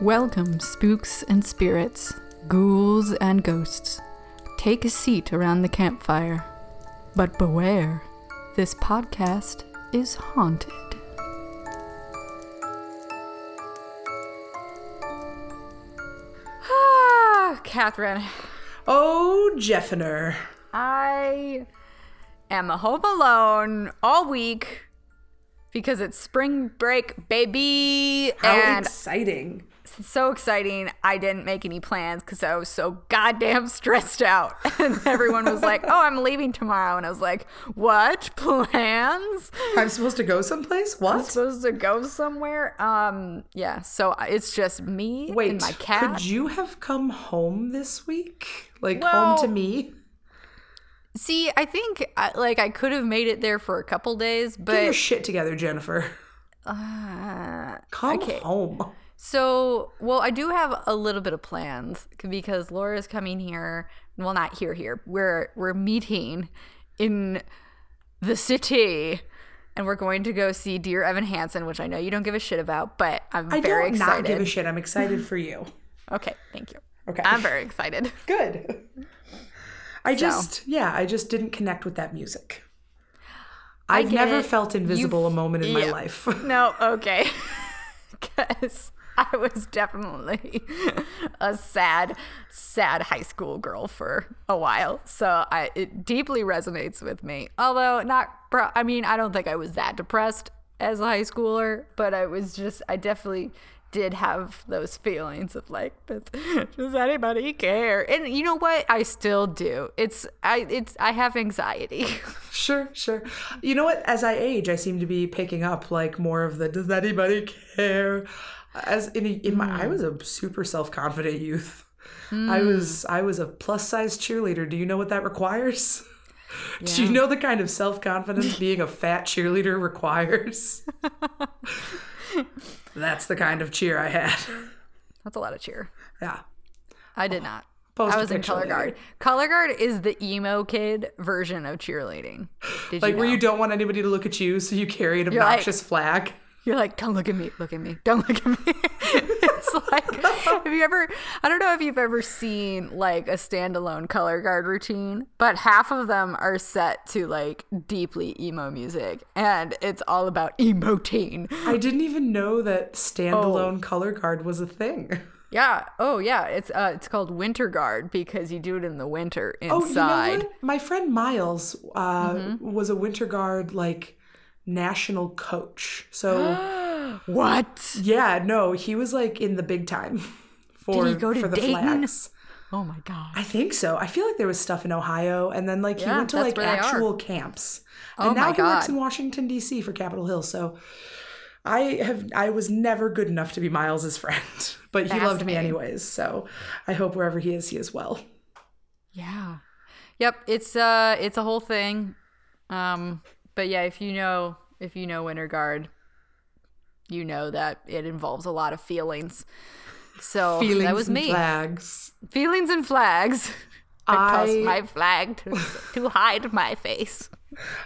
Welcome, spooks and spirits, ghouls and ghosts. Take a seat around the campfire. But beware, this podcast is haunted. Ah, Catherine, Oh, Jeffiner. I am home alone all week because it's spring break, baby. How and exciting. So exciting. I didn't make any plans because I was so goddamn stressed out. And everyone was like, oh, I'm leaving tomorrow. And I was like, what? Plans? I'm supposed to go someplace? What? I'm supposed to go somewhere? Um, yeah. So it's just me Wait, and my cat. could you have come home this week? Like Well- home to me? See, I think I, like I could have made it there for a couple days, Get your but shit together, Jennifer. uh, Come Okay. home. So, well, I do have a little bit of plans because Laura's coming here. Well, not here. Here, we're we're meeting in the city, and we're going to go see Dear Evan Hansen, which I know you don't give a shit about, but I'm very excited. I very excited. not give a shit. I'm excited for you. Okay, thank you. Okay. I'm very excited. Good. I just, yeah, I just didn't connect with that music. I've never it. felt invisible a moment in my life. No, okay, because I was definitely a sad, sad high school girl for a while. So I it deeply resonates with me. Although not, pro- I mean, I don't think I was that depressed as a high schooler, but I was just, I definitely did have those feelings of like, does, anybody care? And you know what? I still do. It's, I, it's, I have anxiety. Sure, sure. You know what? As I age, I seem to be picking up like more of the "Does anybody care?" As in, in my, I hmm. was a super self confident youth. I hmm. was I was a plus size cheerleader. Do you know what that requires? Do you know the kind of self confidence being a fat cheerleader requires? That's the kind of cheer I had. That's a lot of cheer. Yeah. I did not. Post I a was in color guard. Color guard is the emo kid version of cheerleading. Did Like you where you don't want anybody to look at you, so you carry an You're like- obnoxious flag. You're like, don't look at me, look at me, don't look at me. it's like, have you ever? I don't know if you've ever seen like a standalone color guard routine, but half of them are set to like deeply emo music, and it's all about emoting. I didn't even know that standalone Oh. color guard was a thing. Yeah. Oh, yeah. It's uh, it's called winter guard because you do it in the winter Oh, inside. you know what? My friend Miles uh, Mm-hmm. was a winter guard like national coach. So what? yeah, no, he was like in the big time for he go to for the Dayton? flags. Oh my god. I think so. I feel like there was stuff in Ohio, and then like he Yeah, went to like where they are. actual camps, Oh and now he works in Washington D.C. for Capitol Hill. So I have I was never good enough to be Miles's friend, but he loved me anyways. So I hope wherever he is, he is well. Yeah. Yep, it's uh it's a whole thing. Um but yeah, if you know if you know Winter Guard, you know that it involves a lot of feelings. So Feelings that was and me. flags. Feelings and flags. I, tossed my flag to, to hide my face.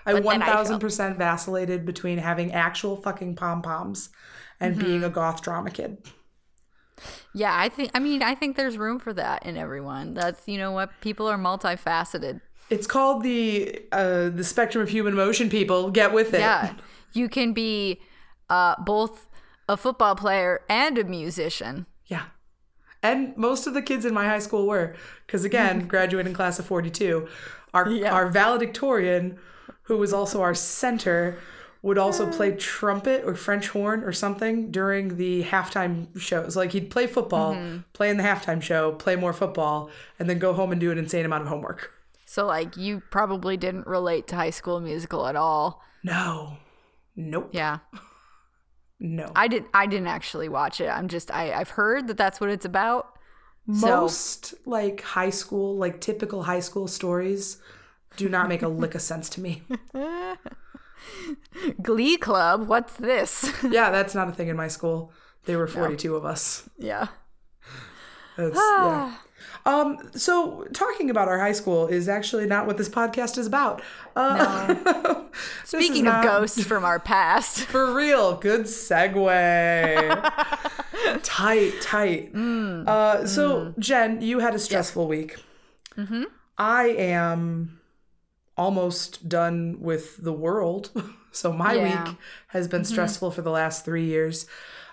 I I 1000% vacillated between having actual fucking pom poms and Mm-hmm. being a goth drama kid. Yeah, I think I mean I think there's room for that in everyone. That's you know what people are multifaceted. It's called the uh, the spectrum of human emotion. People get with it. Yeah. You can be uh both a football player and a musician. yeah. And most of the kids in my high school were, because again, graduating class of forty two, our Yeah. our valedictorian, who was also our center, would also play trumpet or French horn or something during the halftime shows. Like he'd play football, Mm-hmm. play in the halftime show, play more football, and then go home and do an insane amount of homework. So like you probably didn't relate to High School Musical at all. No. Nope. Yeah. No. I didn't I didn't actually watch it. I'm just I I've heard that that's what it's about. So Most like high school, like typical high school stories do not make a lick of sense to me. Glee Club, what's this? Yeah, that's not a thing in my school. There were 42 of us. yeah. That's, yeah. Um, so talking about our high school is actually not what this podcast is about. Uh, is Speaking of not- ghosts from our past. For real, good segue. tight, tight. uh, so, Jen, you had a stressful week. Mm-hmm. I am almost done with the world. So, my Yeah. week has been stressful for the last three years.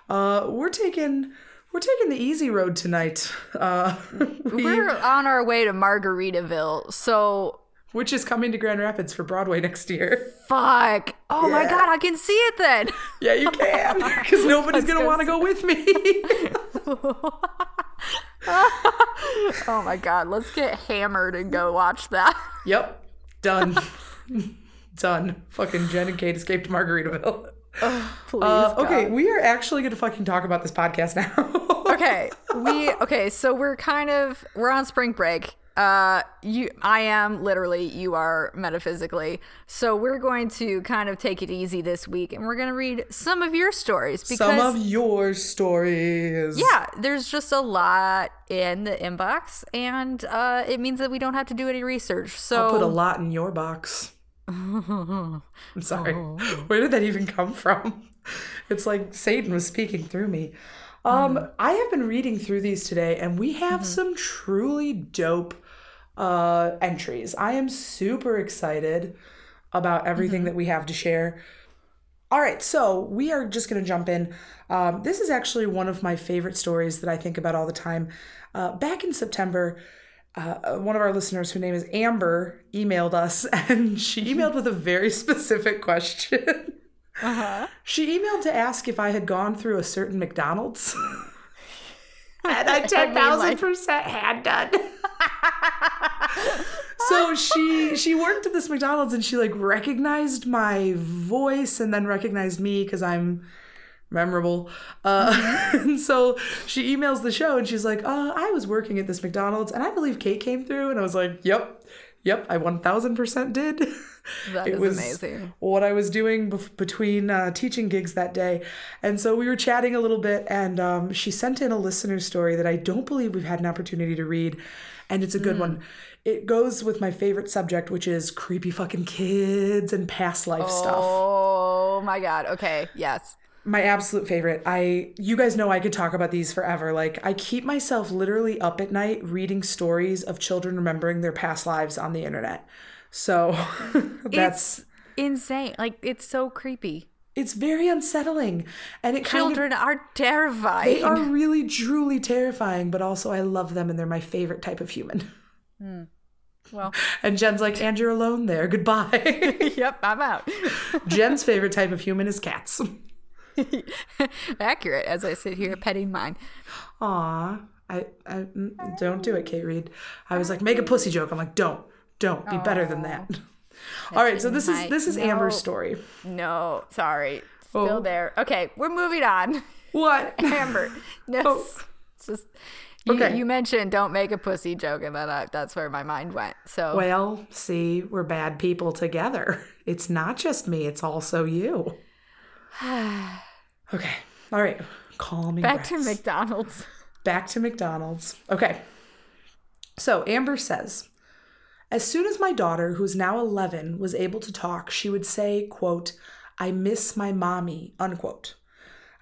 Uh, we're taking. We're taking the easy road tonight, uh, we- We're on our way to Margaritaville, so which is coming to Grand Rapids for Broadway next year. fuck. Oh my god, I can see it then. Yeah, you can, because nobody's gonna go want to go with me. oh my god, let's get hammered and go watch that. Yep. Done. Done. Fucking Jen and Kate escaped Margaritaville. Oh, please. Uh, okay, we are actually going to fucking talk about this podcast now. okay we okay so we're kind of we're on spring break uh you i am literally you are metaphysically so we're going to kind of take it easy this week and we're going to read some of your stories because Some of your stories. yeah there's just a lot in the inbox and uh it means that we don't have to do any research so I'll put a lot in your box. I'm sorry. Where did that even come from? It's like Satan was speaking through me. Um, I have been reading through these today, and we have some truly dope uh, entries. I am super excited about everything that we have to share. All right, so we are just going to jump in. Um, this is actually one of my favorite stories that I think about all the time. Uh, back in September, uh, one of our listeners, whose name is Amber, emailed us, and she emailed with a very specific question. uh-huh. She emailed to ask if I had gone through a certain McDonald's. and I mean, like- 10,000% had done. so she she worked at this McDonald's and she like recognized my voice and then recognized me because I'm memorable. Uh, and so she emails the show and she's like, uh, I was working at this McDonald's and I believe Kate came through. And I was like, yep, yep, I 1000% did. That it is was amazing. what I was doing bef- between uh, teaching gigs that day. And so we were chatting a little bit, and um, she sent in a listener story that I don't believe we've had an opportunity to read. And it's a good one. It goes with my favorite subject, which is creepy fucking kids and past life stuff. oh my god okay yes My absolute favorite. I you guys know I could talk about these forever. Like I keep myself literally up at night reading stories of children remembering their past lives on the internet. So that's it's insane like it's so creepy it's very unsettling and it kind of children are terrifying They are really, truly terrifying, but also I love them and they're my favorite type of human. Hmm. well And Jen's like, and you're alone there. Goodbye. yep i'm out Jen's favorite type of human is cats. accurate as I sit here petting mine. Aw. I, I mm, don't do it, Kate Reed. I was like, make a pussy joke. I'm like, don't, don't be better than that. All right, so this is this is Amber's story. No, sorry. Still Oh. there. Okay, we're moving on. What? Amber. No. Oh. It's just you, Okay. you mentioned don't make a pussy joke, and then I, that's where my mind went. So Well, see, we're bad people together. It's not just me, it's also you. Okay. All right. Calm back to. McDonald's. Back to McDonald's. Okay. So Amber says, as soon as my daughter, who's now 11, was able to talk, she would say, quote, I miss my mommy, unquote.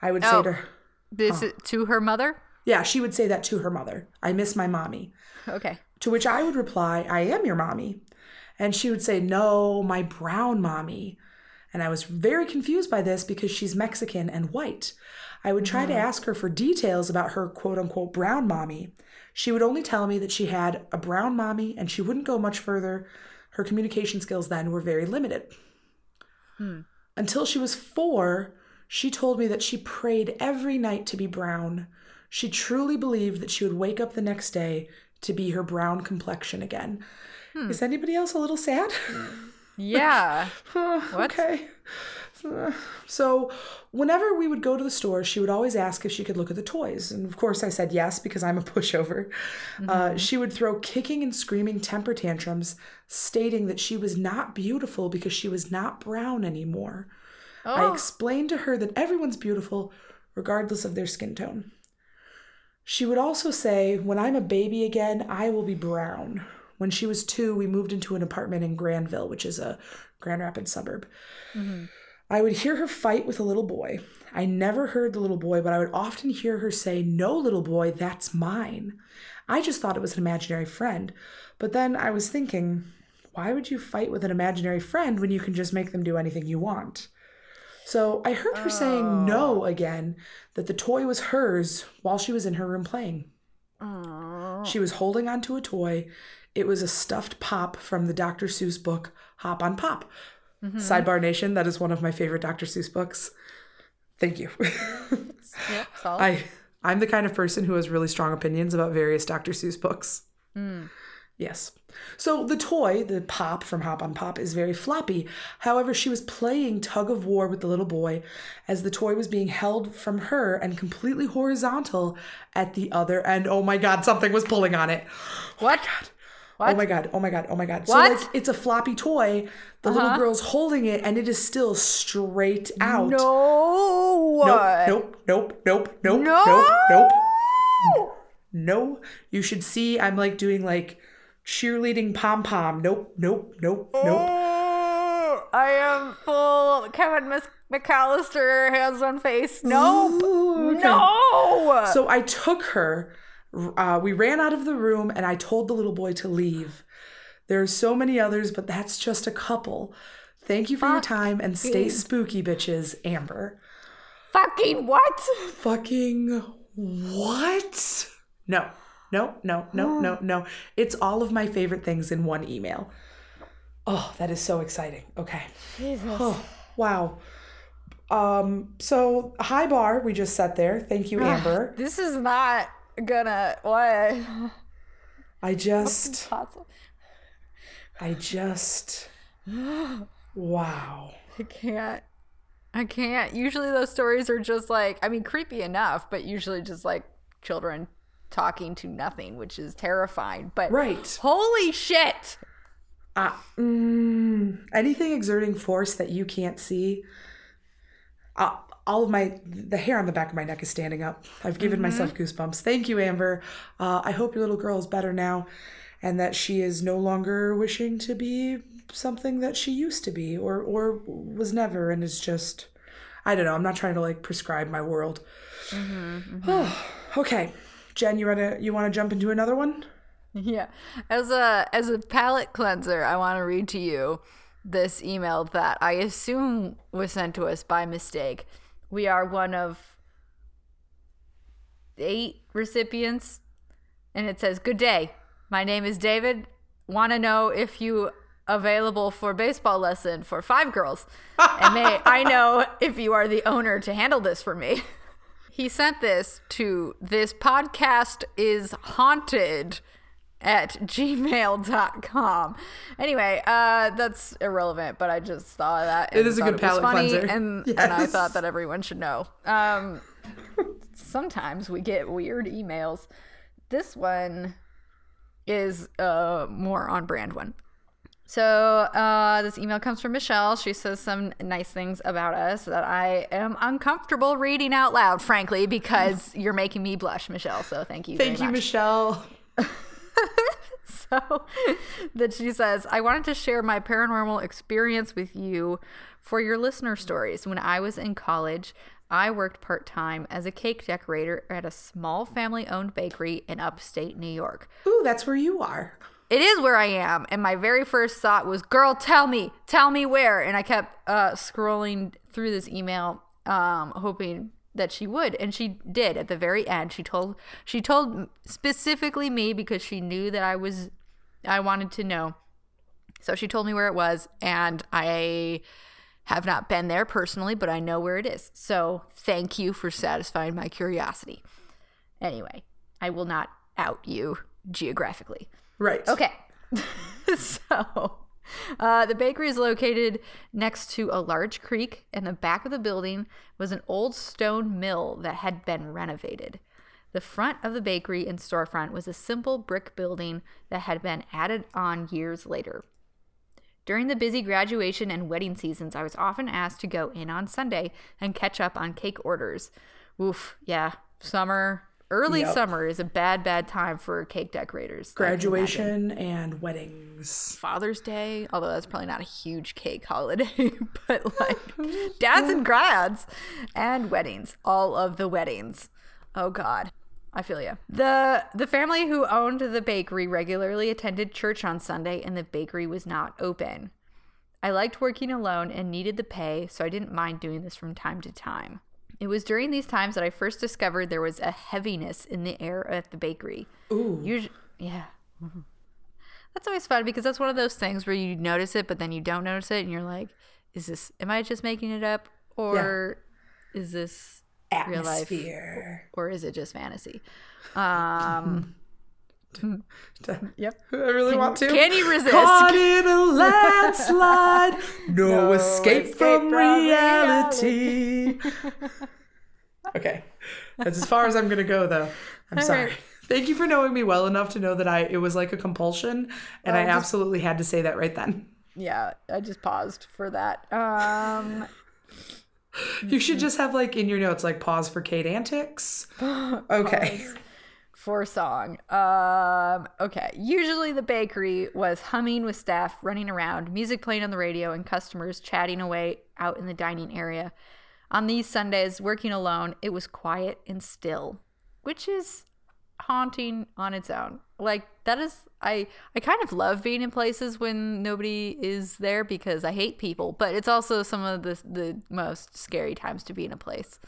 I would say Oh. to her, This is to her mother. yeah, she would say that to her mother. I miss my mommy. Okay. To which I would reply, I am your mommy. And she would say, No, my brown mommy. And I was very confused by this because she's Mexican and white. I would try to mm-hmm. ask her for details about her quote unquote brown mommy. She would only tell me that she had a brown mommy and she wouldn't go much further. Her communication skills then were very limited. Hmm. Until she was four, she told me that she prayed every night to be brown. She truly believed that she would wake up the next day to be her brown complexion again. Hmm. Is anybody else a little sad? Hmm. Yeah. Uh, Okay. Uh, So, whenever we would go to the store, she would always ask if she could look at the toys. And of course, I said yes because I'm a pushover. Uh, she would throw kicking and screaming temper tantrums, stating that she was not beautiful because she was not brown anymore. I Oh. explained to her that everyone's beautiful, regardless of their skin tone. She would also say, When I'm a baby again, I will be brown. When she was two, we moved into an apartment in Granville, which is a Grand Rapids suburb. Mm-hmm. I would hear her fight with a little boy. I never heard the little boy, but I would often hear her say, No, little boy, that's mine. I just thought it was an imaginary friend. But then I was thinking, why would you fight with an imaginary friend when you can just make them do anything you want? So I heard her saying no oh. again, that the toy was hers while she was in her room playing. She was holding onto a toy. It was a stuffed pop from the Dr. Seuss book Hop on Pop. Mm-hmm. Sidebar Nation, that is one of my favorite Dr. Seuss books. Thank you. Yep, solid. I I'm the kind of person who has really strong opinions about various Dr. Seuss books. Mm. Yes. So the toy, the pop from Hop on Pop, is very floppy. However, she was playing tug of war with the little boy as the toy was being held from her and completely horizontal at the other end. Oh my god, something was pulling on it. Oh what? Oh Oh my god, oh my god, oh my god. What? So like it's a floppy toy. The little uh-huh. girl's holding it and it is still straight out. No. Nope, nope, nope, nope, nope, No. nope, nope. No, you should see I'm like doing like cheerleading pom pom. Nope, nope, nope, nope. Oh, I am full Kevin Mis- McAllister hands on face. Nope. Ooh, okay. No. So I took her. Uh, we ran out of the room and I told the little boy to leave. There are so many others, but that's just a couple. Thank you for your time and stay spooky, bitches. Amber. Fucking what? Fucking what? No, no, no, no, no, no. It's all of my favorite things in one email. Oh, that is so exciting. Okay. Oh, wow. Um, so high bar, we just sat there. Thank you, Amber. This is not gonna what? I just I just wow. I can't. I can't. Usually those stories are just like, I mean, creepy enough, but usually just like children talking to nothing, which is terrifying. But Right. holy shit. Uh, mm, anything exerting force that you can't see. Uh, all of my the hair on the back of my neck is standing up. I've given mm-hmm. myself goosebumps. Thank you, Amber. Uh, I hope your little girl is better now, and that she is no longer wishing to be something that she used to be, or or was never, and is just. I don't know. I'm not trying to like prescribe my world. Mm-hmm, mm-hmm. okay, Jen, you wanna you wanna jump into another one? Yeah. As a as a palate cleanser, I want to read to you this email that I assume was sent to us by mistake. We are one of eight recipients and it says, "Good day. My name is David. Want to know if you available for baseball lesson for five girls and may I know if you are the owner to handle this for me." He sent this to this podcast is haunted at gmail.com. Anyway, uh, that's irrelevant, but I just saw that. It is a good palate funny, cleanser. And, and I thought that everyone should know. Um, sometimes we get weird emails. This one is a more on brand one. So uh, this email comes from Michelle. She says some nice things about us that I am uncomfortable reading out loud, frankly, because you're making me blush, Michelle. So thank you. Thank you, much. Michelle. So that she says, I wanted to share my paranormal experience with you for your listener stories. When I was in college, I worked part time as a cake decorator at a small family owned bakery in upstate New York. Ooh, that's where you are. It is where I am. And my very first thought was, girl, tell me, tell me where. And I kept uh, scrolling through this email, um, hoping that she would. And she did at the very end. She told, she told specifically me because she knew that I was, I wanted to know. So she told me where it was. And I have not been there personally, but I know where it is. So thank you for satisfying my curiosity. Anyway, I will not out you geographically. Right. Okay. so, uh, the bakery is located next to a large creek, and the back of the building was an old stone mill that had been renovated. The front of the bakery and storefront was a simple brick building that had been added on years later. During the busy graduation and wedding seasons, I was often asked to go in on Sunday and catch up on cake orders. Oof, yeah, summer Early Yep. summer is a bad, bad time for cake decorators. I can imagine. Graduation and weddings. Father's Day, although that's probably not a huge cake holiday, but like dads and grads and weddings, all of the weddings. Oh God, I feel you. the The family who owned the bakery regularly attended church on Sunday, and the bakery was not open. I liked working alone and needed the pay, so I didn't mind doing this from time to time. It was during these times that I first discovered there was a heaviness in the air at the bakery. Ooh. Usually, yeah. Mhm. That's always fun because that's one of those things where you notice it, but then you don't notice it, and you're like, "Is this? Am I just making it up, or is this real life, Atmosphere. or is it just fantasy?" Um, Yep. I really want to. can you resist? Caught in a landslide, no, No escape, escape from, from reality. okay, that's as far as I'm gonna go, though. I'm sorry. right. Thank you for knowing me well enough to know that I it was like a compulsion, and I absolutely had to say that right then. yeah, I just paused for that. Um, You should just have like in your notes like pause for Kate antics. Okay. For song. Um, okay. Usually the bakery was humming with staff running around, music playing on the radio, and customers chatting away out in the dining area. On these Sundays, working alone, it was quiet and still, which is haunting on its own. Like that is I I kind of love being in places when nobody is there because I hate people, but it's also some of the the most scary times to be in a place.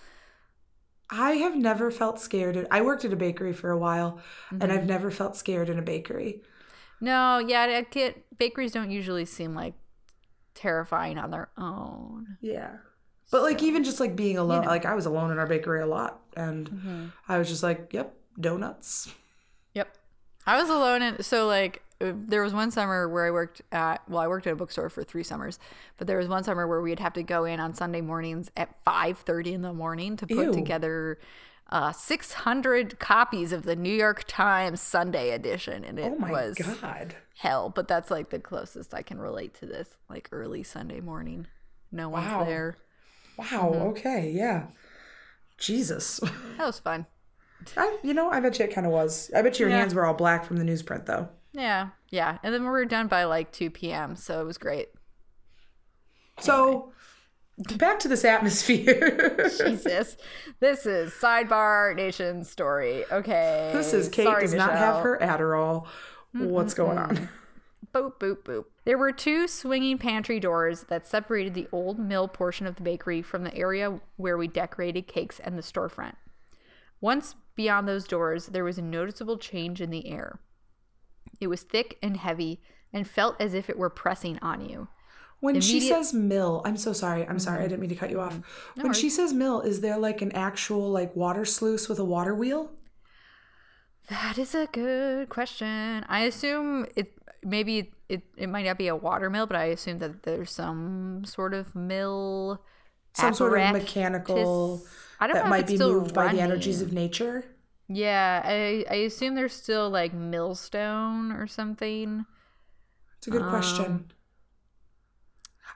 I have never felt scared. At, I worked at a bakery for a while, and Mm-hmm. I've never felt scared in a bakery. No, yeah, I get bakeries don't usually seem like terrifying on their own. Yeah. But like even just like being alone, know. like I was alone in our bakery a lot, and Mm-hmm. I was just like, "Yep, donuts." Yep. I was alone and so like there was one summer where I worked at well I worked at a bookstore for 3 summers, but there was one summer where we'd have to go in on Sunday mornings at 5:30 in the morning to put Ew. together uh 600 copies of the New York Times Sunday edition and it Oh my was god! hell, but that's like the closest I can relate to this like early Sunday morning. No one's Wow. there. Wow. Mm-hmm. Okay. Yeah. Jesus. That was fun. I, you know, I bet you it kind of was. I bet your Yeah. hands were all black from the newsprint, though. Yeah, yeah. And then we were done by like 2 p.m., so it was great. So, back to this atmosphere. Jesus. This is Sidebar Nation story. Okay. this is Kate Sorry, does not have her Adderall. What's going on? Boop, boop, boop. There were two swinging pantry doors that separated the old mill portion of the bakery from the area where we decorated cakes and the storefront. Once beyond those doors, there was a noticeable change in the air. It was thick and heavy and felt as if it were pressing on you. When she says mill, I'm so sorry. I'm sorry. I mm-hmm. didn't mean to cut you off. Mm-hmm. when she says mill, is there like an actual like water sluice with a water wheel? That is a good question. I assume it maybe it, it might not be a water mill, but I assume that there's some sort of mill. Some sort of mechanical I don't know that if might be moved by the energies of nature. Yeah, I I assume there's still like millstone or something. It's a good Um, question.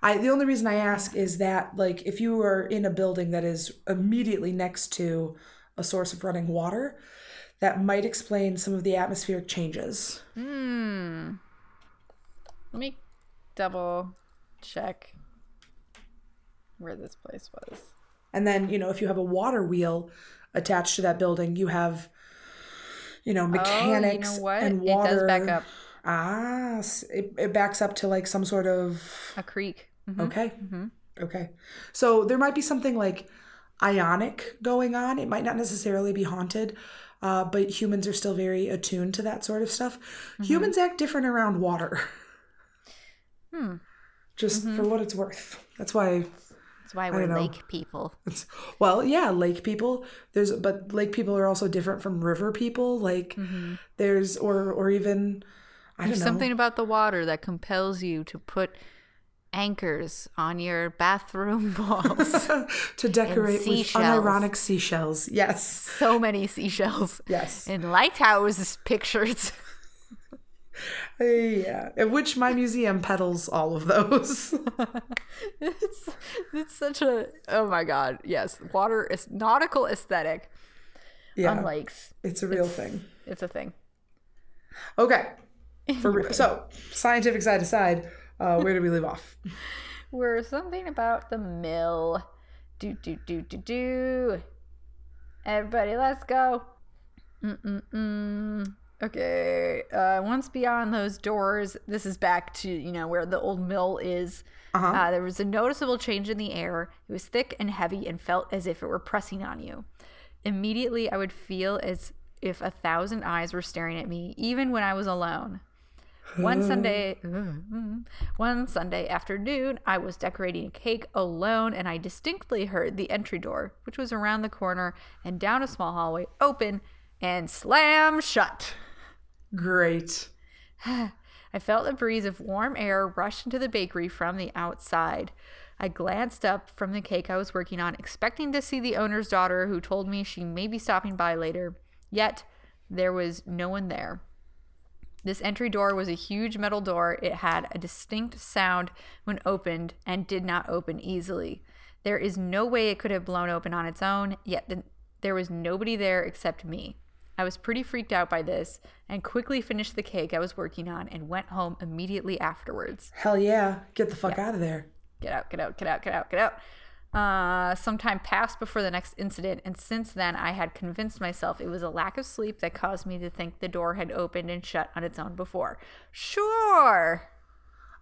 I the only reason I ask is that like if you are in a building that is immediately next to a source of running water, that might explain some of the atmospheric changes. Hmm. Let me double check where this place was. And then, you know, if you have a water wheel attached to that building, you have you know, mechanics oh, you know and water. It does back up Ah, it, it backs up to like some sort of a creek. Mhm. Okay. Okay. So there might be something like ionic going on. It might not necessarily be haunted, uh, but humans are still very attuned to that sort of stuff. Humans act different around water. Hmm. Just for what it's worth. That's why why we're lake people. it's well, yeah, lake people. There's but lake people are also different from river people. Like mm-hmm. there's or or even I don't There's something about the water that compels you to put anchors on your bathroom walls. to decorate with unironic seashells. Yes. so many seashells. Yes. And lighthouse pictures. Yeah. Which my museum peddles all of those. it's, it's such a oh my god yes water is nautical aesthetic Yeah. on lakes. It's a real thing. It's a thing. Okay. For real. so scientific side aside, uh, where do we leave off? We're something about the mill. Do do do do do. Everybody, let's go. Mm-mm-mm. Okay. Uh, once beyond those doors, this is back to you know where the old mill is. Uh-huh. Uh, there was a noticeable change in the air. It was thick and heavy and felt as if it were pressing on you. Immediately, I would feel as if a thousand eyes were staring at me, even when I was alone. One Sunday, one Sunday afternoon, I was decorating a cake alone, and I distinctly heard the entry door, which was around the corner and down a small hallway, open and slam shut. Great. I felt a breeze of warm air rush into the bakery from the outside. I glanced up from the cake I was working on, expecting to see the owner's daughter, who told me she may be stopping by later. Yet, there was no one there. This entry door was a huge metal door. It had a distinct sound when opened and did not open easily. There is no way it could have blown open on its own, yet the, there was nobody there except me. I was pretty freaked out by this and quickly finished the cake I was working on and went home immediately afterwards. Hell yeah. Get the fuck out of there. Get out, get out, get out, get out, get out. Uh, some time passed before the next incident, and since then I had convinced myself it was a lack of sleep that caused me to think the door had opened and shut on its own before. Sure.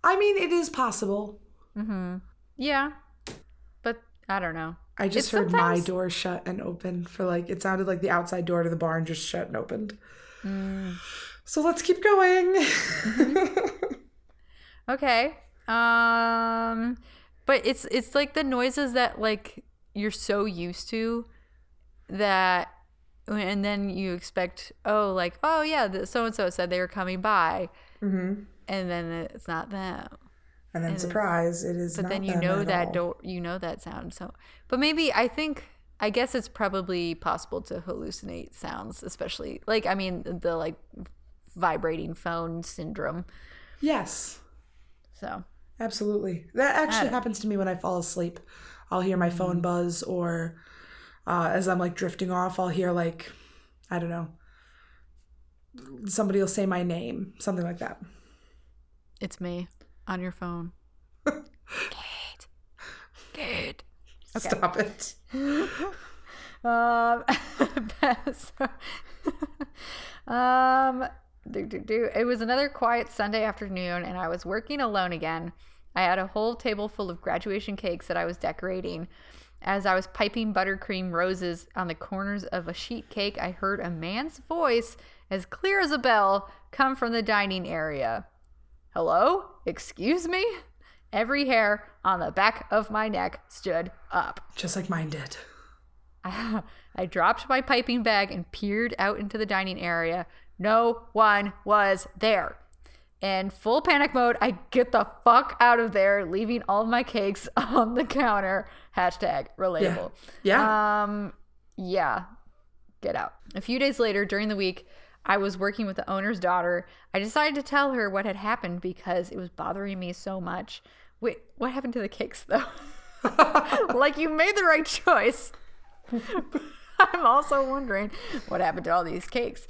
I mean, it is possible. Mm hmm. Yeah. But I don't know. I just It's heard my door shut and open for like it sounded like the outside door to the barn just shut and opened. Mm. So let's keep going. Okay. Um but it's it's like the noises that like you're so used to that and then you expect oh like oh yeah so and so said they were coming by hmm and then it's not them And then surprise, it is. but then you know that door you know that sound so but maybe i think i guess it's probably possible to hallucinate sounds especially like i mean the like vibrating phone syndrome Yes, so absolutely. That actually happens to me when I fall asleep. I'll hear my Mm-hmm. phone buzz, or uh, as I'm like drifting off, I'll hear like, I don't know, somebody will say my name, something like that. it's me on your phone Kate. Kate. Okay. Stop it. Um, um, do, do, do. It was another quiet Sunday afternoon, and I was working alone again. I had a whole table full of graduation cakes that I was decorating. As I was piping buttercream roses on the corners of a sheet cake, I heard a man's voice, as clear as a bell, come from the dining area. Hello? Excuse me? Every hair on the back of my neck stood up. Just like mine did. I dropped my piping bag and peered out into the dining area. No one was there. In full panic mode, I get the fuck out of there, leaving all my cakes on the counter. Hashtag relatable. Yeah. Um, yeah, get out. A few days later, during the week, I was working with the owner's daughter. I decided to tell her what had happened because it was bothering me so much. Wait, what happened to the cakes though? like you made the right choice. I'm also wondering what happened to all these cakes.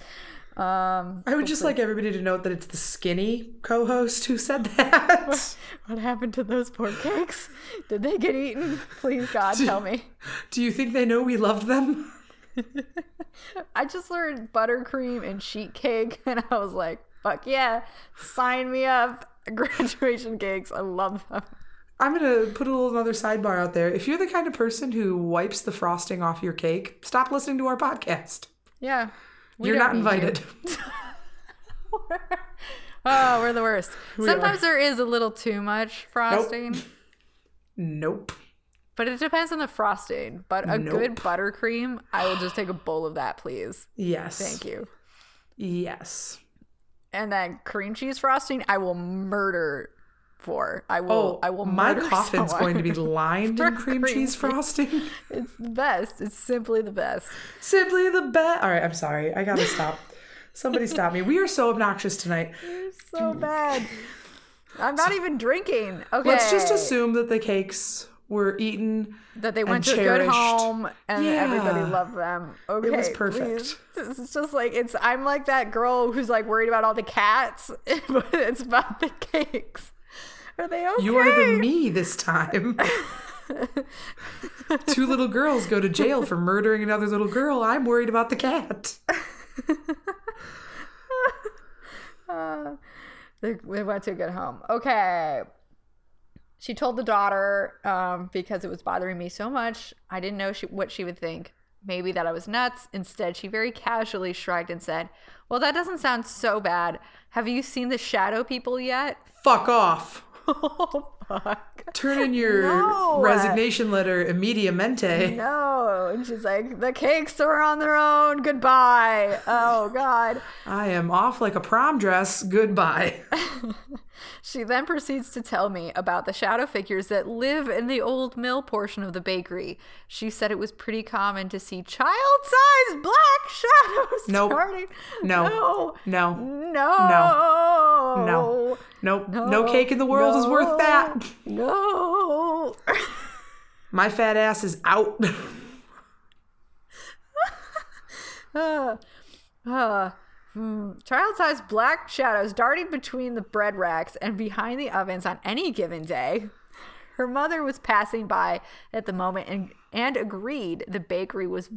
Um, I would just like everybody to note that it's the skinny co-host who said that. what happened to those poor cakes? Did they get eaten? Please, God, tell me. Do you think they know we love them? I just learned buttercream and sheet cake, and I was like, fuck yeah, sign me up. Graduation cakes, I love them. I'm gonna put a little another sidebar out there. If you're the kind of person who wipes the frosting off your cake, stop listening to our podcast. Yeah. You're not need you. invited. Oh, we're the worst. are. Sometimes there is a little too much frosting, Nope. But it depends on the frosting. But a good Nope. buttercream, I will just take a bowl of that, please. Yes. Thank you. Yes. And then cream cheese frosting, I will murder for. I will. Oh, I will. my coffin's going to be lined in cream cream cheese frosting. It's the best. It's simply the best. Simply the best. All right, I'm sorry. I gotta stop. Somebody stop me. We are so obnoxious tonight. so bad. I'm not even drinking. Okay. Let's just assume that the cakes were eaten. that they went to and a good home and everybody loved them. Okay, it was perfect. please. It's just like it's. I'm like that girl who's like worried about all the cats, but it's about the cakes. Are they okay? You are the me this time. Two little girls go to jail for murdering another little girl. I'm worried about the cat. Uh, they, they went to a good home. Okay. She told the daughter um, because it was bothering me so much. I didn't know she, what she would think. Maybe that I was nuts. Instead, she very casually shrugged and said, Well, that doesn't sound so bad. Have you seen the shadow people yet? Fuck off. oh, fuck. Turn in your No. resignation letter immediamente. No. And she's like, The cakes are on their own. Goodbye. Oh, God. I am off like a prom dress. Goodbye. She then proceeds to tell me about the shadow figures that live in the old mill portion of the bakery. She said it was pretty common to see child-sized black shadows Nope. starting. No. No. No. No. No. Nope. No, cake in the world is worth that. No. My fat ass is out. Uh, uh, hmm. Child-sized black shadows darting between the bread racks and behind the ovens on any given day. Her mother was passing by at the moment and, and agreed the bakery was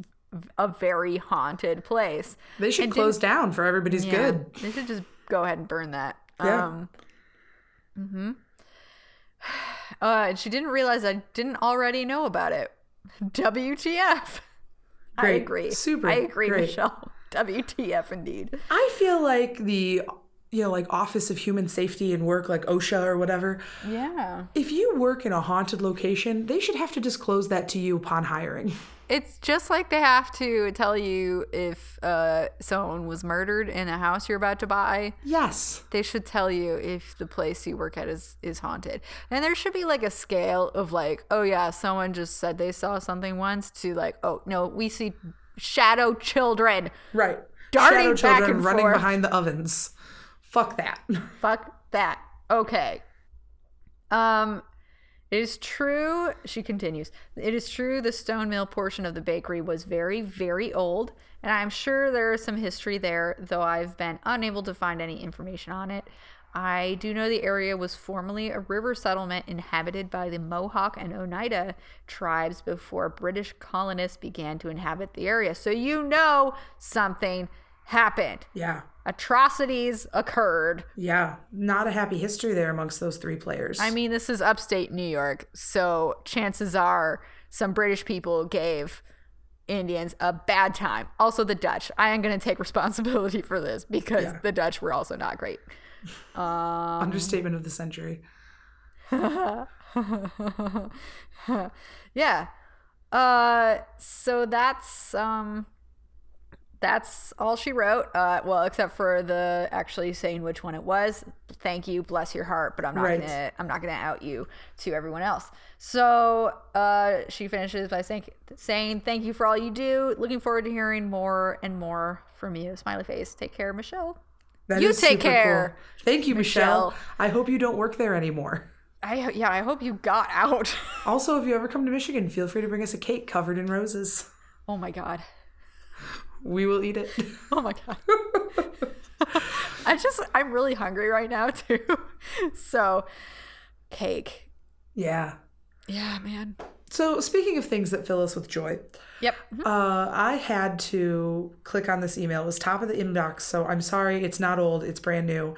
a very haunted place. They should And close down for everybody's Yeah, good. They should just go ahead and burn that. Yeah. Um, hmm Uh, and she didn't realize I didn't already know about it. WTF. I agree. Super I agree, great. Michelle. WTF indeed. I feel like the you know, like Office of Human Safety and Work, like OSHA or whatever. Yeah. If you work in a haunted location, they should have to disclose that to you upon hiring. It's just like they have to tell you if uh, someone was murdered in a house you're about to buy. Yes. They should tell you if the place you work at is is haunted. And there should be like a scale of like, oh yeah, someone just said they saw something once to like, oh no, we see shadow children. Right. Darting Shadow back children and running forth. behind the ovens. Fuck that. Fuck that. Okay. Um it is true, she continues. It is true the stone mill portion of the bakery was very, very old, and I'm sure there is some history there, though I've been unable to find any information on it. I do know the area was formerly a river settlement inhabited by the Mohawk and Oneida tribes before British colonists began to inhabit the area. So you know something happened. yeah. Atrocities occurred. Yeah. Not a happy history there amongst those three players. I mean, this is upstate New York, so chances are some British people gave Indians a bad time. Also, the Dutch. I am going to take responsibility for this because Yeah. the Dutch were also not great. Understatement of the century. yeah. Uh, so that's um, that's all she wrote. Uh, well, except for the actually saying which one it was. Thank you, bless your heart, but I'm not Right. gonna I'm not gonna out you to everyone else. So uh, she finishes by saying saying thank you for all you do. Looking forward to hearing more and more from you. Smiley face. Take care, Michelle. That You take care, cool. Thank you, Michelle. Michelle. I hope you don't work there anymore. I yeah, I hope you got out. Also, if you ever come to Michigan, feel free to bring us a cake covered in roses. oh my god. We will eat it. Oh my god. I just I'm really hungry right now too. So cake. yeah. Yeah, man. So, speaking of things that fill us with joy, Yep. uh, I had to click on this email. It was top of the inbox, so I'm sorry. It's not old. It's brand new.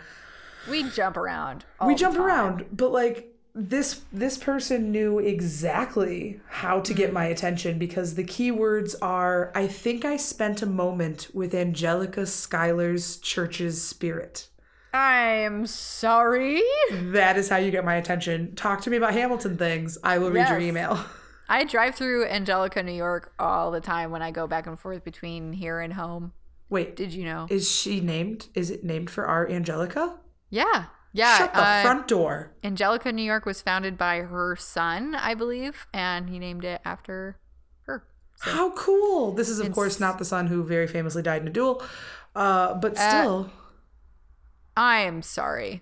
We jump around. we jump time. around, but like this this person knew exactly how to get my attention because the keywords are I think I spent a moment with Angelica Schuyler's church's spirit. I'm sorry. That is how you get my attention. Talk to me about Hamilton things. I will read your email. I drive through Angelica, New York all the time when I go back and forth between here and home. Wait, Did you know? is she named? Is it named for our Angelica? Yeah. Yeah. Shut the uh, front door. Angelica, New York was founded by her son, I believe, and he named it after her. So How cool! This is, of course, not the son who very famously died in a duel, uh, but still, I am sorry.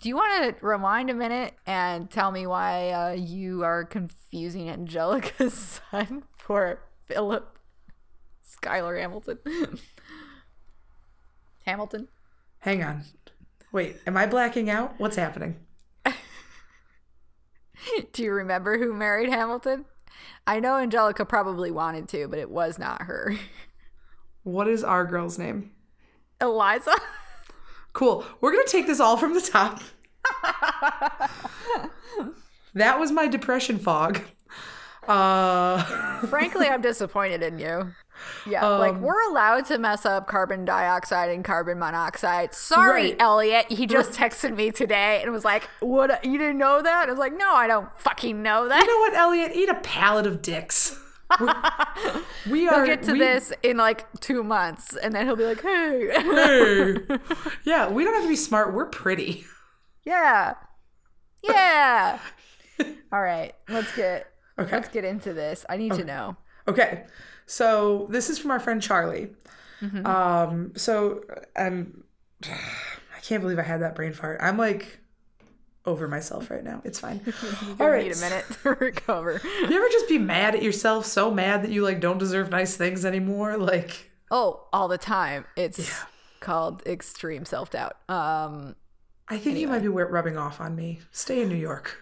Do you want to rewind a minute and tell me why uh, you are confusing Angelica's son for Philip Schuyler Hamilton? Hamilton? Hang on. Wait, am I blacking out? What's happening? Do you remember who married Hamilton? I know Angelica probably wanted to, but it was not her. What is our girl's name? Eliza? Cool. We're going to take this all from the top. that was my depression fog. Uh, Frankly, I'm disappointed in you. Yeah, like Um, we're allowed to mess up carbon dioxide and carbon monoxide. Sorry, Right. Elliot. He just texted me today and was like, "What? You didn't know that?" I was like, "No, I don't fucking know that." you know what, Elliot? Eat a pallet of dicks. We, we are. We'll get to we- this in like two months, and then he'll be like, "Hey, Hey. yeah, we don't have to be smart. We're pretty. yeah, yeah." All right, let's get Okay. let's get into this. I need to know. Okay, so this is from our friend Charlie. Mm-hmm. Um, so I'm, I can't believe I had that brain fart. I'm like over myself right now. It's fine. All right. Need a minute to recover. You ever just be mad at yourself, so mad that you like don't deserve nice things anymore? Like, Oh, all the time. It's called extreme self doubt. Um, I think you might be rubbing off on me. Stay in New York.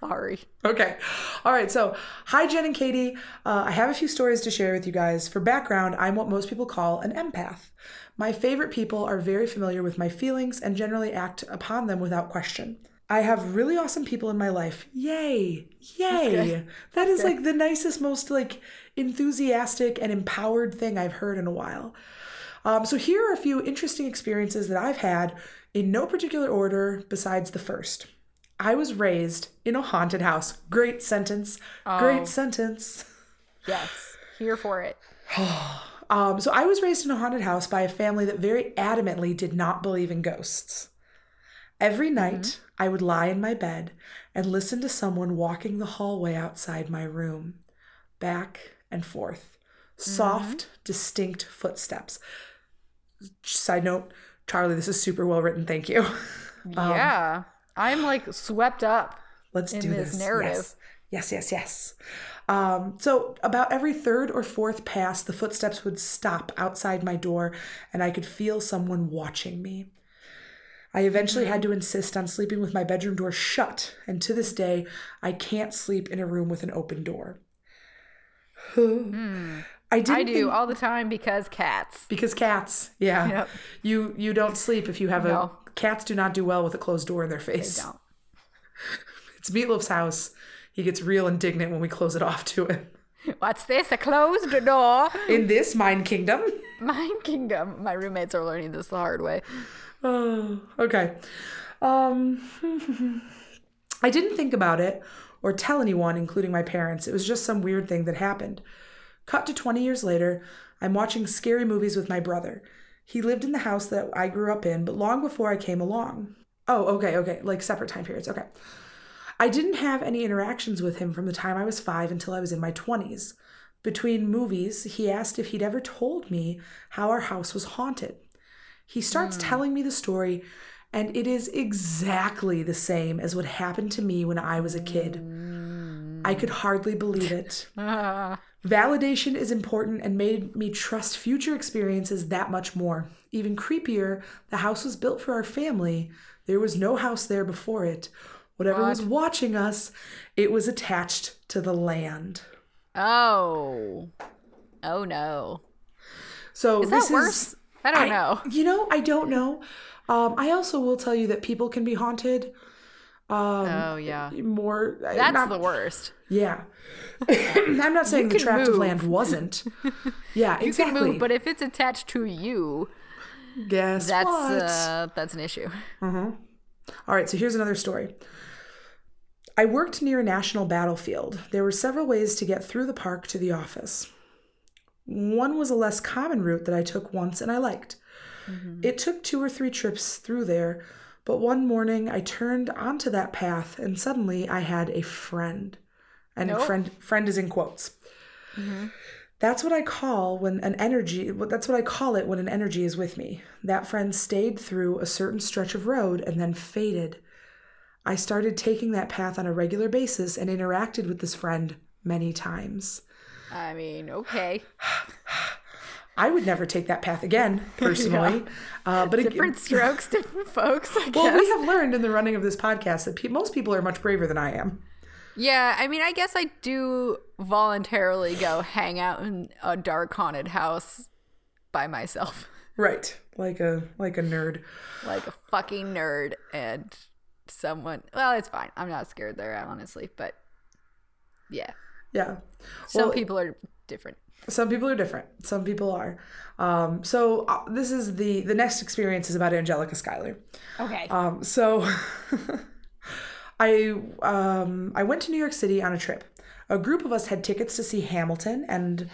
sorry. Okay. All right. So, hi, Jen and Katie. Uh, I have a few stories to share with you guys. For background, I'm what most people call an empath. My favorite people are very familiar with my feelings and generally act upon them without question. I have really awesome people in my life. Yay. Yay. That is like the nicest, most like enthusiastic and empowered thing I've heard in a while. Um, so, here are a few interesting experiences that I've had in no particular order besides the first. I was raised in a haunted house. Great sentence. Great sentence. Yes, here for it. Um, so I was raised in a haunted house by a family that very adamantly did not believe in ghosts. Every mm-hmm. night, I would lie in my bed and listen to someone walking the hallway outside my room, back and forth. Mm-hmm. Soft, distinct footsteps. Side note, Charlie, this is super well written. Thank you. Um, yeah, I'm like swept up. Let's in do this this. narrative. Yes. Yes, yes, yes. Um, so, about every third or fourth pass, the footsteps would stop outside my door, and I could feel someone watching me. I eventually had mm-hmm. to insist on sleeping with my bedroom door shut, and to this day, I can't sleep in a room with an open door. Hmm. I didn't I do think- all the time because cats. because cats. Yeah, Yep. you you don't sleep if you have No. a cats do not do well with a closed door in their face. Don't. It's Meatloaf's house. He gets real indignant when we close it off to him. What's this? A closed door? In this mine kingdom. Mine Kingdom. My roommates are learning this the hard way. Oh, okay. Um, I didn't think about it or tell anyone, including my parents. It was just some weird thing that happened. Cut to 20 years later, I'm watching scary movies with my brother. He lived in the house that I grew up in, but long before I came along. Oh, okay, okay, like separate time periods. Okay. I didn't have any interactions with him from the time I was five until I was in my 20s. Between movies, he asked if he'd ever told me how our house was haunted. He starts telling me the story, and it is exactly the same as what happened to me when I was a kid. I could hardly believe it. Ah, Validation is important and made me trust future experiences that much more. Even creepier, the house was built for our family. There was no house there before it. Whatever was watching us, it was attached to the land. oh. Oh no. So Is this that worse? I don't know. You know, I don't know. Um, I also will tell you that people can be haunted. Um, Oh yeah. more. That's not, the worst. Yeah. I'm not saying the tract of land wasn't. Yeah, You exactly. can move, but if it's attached to you, Guess that's what? uh, that's an issue. All right, so here's another story. I worked near a national battlefield. There were several ways to get through the park to the office. One was a less common route that I took once and I liked. Mm-hmm. It took two or three trips through there, but one morning I turned onto that path and suddenly I had a friend. And Nope. friend friend is in quotes. Mm-hmm. That's what I call when an energy that's what I call it when an energy is with me. That friend stayed through a certain stretch of road and then faded. I started taking that path on a regular basis and interacted with this friend many times. I mean, okay. I would never take that path again, personally. uh, but it- Different strokes, different folks. I well, guess. we have learned in the running of this podcast that pe- most people are much braver than I am. Yeah, I mean, I guess I do voluntarily go hang out in a dark haunted house by myself, Right, like a like a nerd. like a fucking nerd, and someone. Well, it's fine. I'm not scared there, honestly, but yeah, Yeah. some Well, people are different. Some people are different. Some people are. Um, so uh, this is the the next experience is about Angelica Schuyler. Okay. Um, so I um, I went to New York City on a trip. A group of us had tickets to see Hamilton, and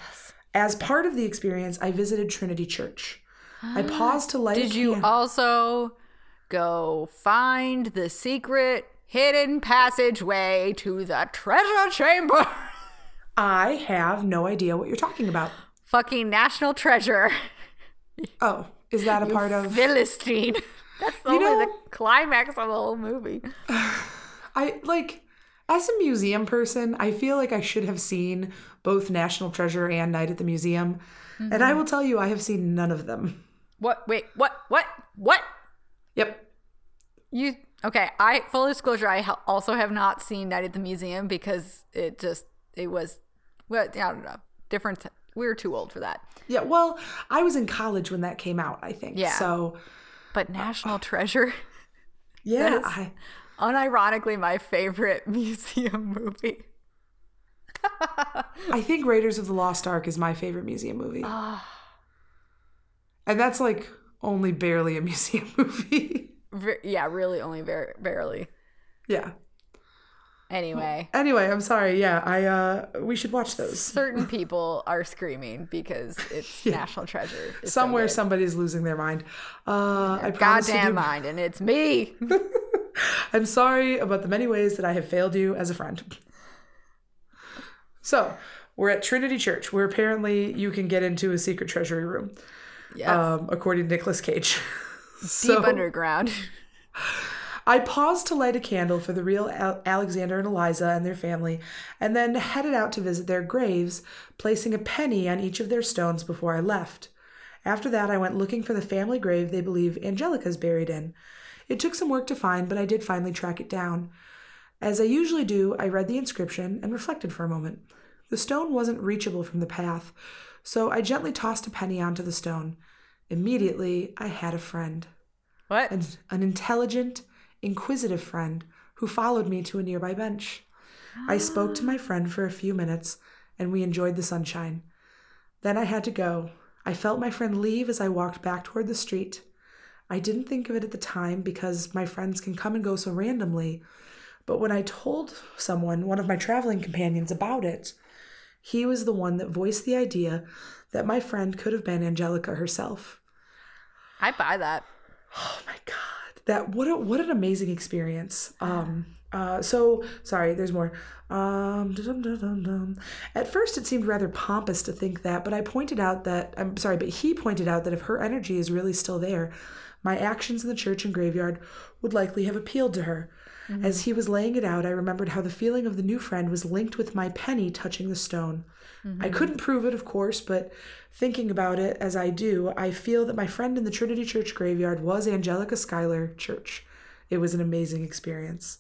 as part of the experience, I visited Trinity Church. I paused to light. Did you also go find the secret hidden passageway to the treasure chamber? I have no idea what you're talking about. Fucking national treasure. Oh, is that a part of? Philistine. That's You only know- the climax of the whole movie. I like as a museum person, I feel like I should have seen both National Treasure and Night at the Museum. And I mm-hmm. will tell you I have seen none of them. What? Wait. What? What? What? Yep. You okay? I full disclosure. I also have not seen Night at the Museum because it just it was well I don't know different. We were too old for that. Yeah, well, I was in college when that came out, I think. Yeah. So, But National Treasure, yeah, I, unironically, my favorite museum movie. I think Raiders of the Lost Ark is my favorite museum movie. Ah. And that's like only barely a museum movie. Yeah, really, only very barely. yeah. Anyway, Anyway, I'm sorry. Yeah, I uh we should watch those. certain people are screaming because it's National Treasure. It's Somewhere good. somebody's losing their mind. Uh I promise to goddamn do- mind, and it's me. I'm sorry about the many ways that I have failed you as a friend. So, we're at Trinity Church, where apparently you can get into a secret treasury room, Yes, um, according to Nicolas Cage. deep so, underground. I paused to light a candle for the real Al- Alexander and Eliza and their family, and then headed out to visit their graves, placing a penny on each of their stones before I left. After that, I went looking for the family grave they believe Angelica's buried in. It took some work to find, but I did finally track it down. As I usually do, I read the inscription and reflected for a moment. The stone wasn't reachable from the path, so I gently tossed a penny onto the stone. Immediately, I had a friend What? an, an intelligent, inquisitive friend who followed me to a nearby bench. I spoke to my friend for a few minutes and we enjoyed the sunshine. Then I had to go. I felt my friend leave as I walked back toward the street. I didn't think of it at the time because my friends can come and go so randomly, but when I told someone, one of my traveling companions, about it, he was the one that voiced the idea that my friend could have been Angelica herself. I buy that. Oh my god, that what a, what an amazing experience. Um, uh, so sorry, there's more. Um. At first, it seemed rather pompous to think that, but I pointed out that I'm sorry, but he pointed out that if her energy is really still there, my actions in the church and graveyard would likely have appealed to her. As he was laying it out, I remembered how the feeling of the new friend was linked with my penny touching the stone. I couldn't prove it, of course, but thinking about it as I do, I feel that my friend in the Trinity Church graveyard was Angelica Schuyler Church. It was an amazing experience.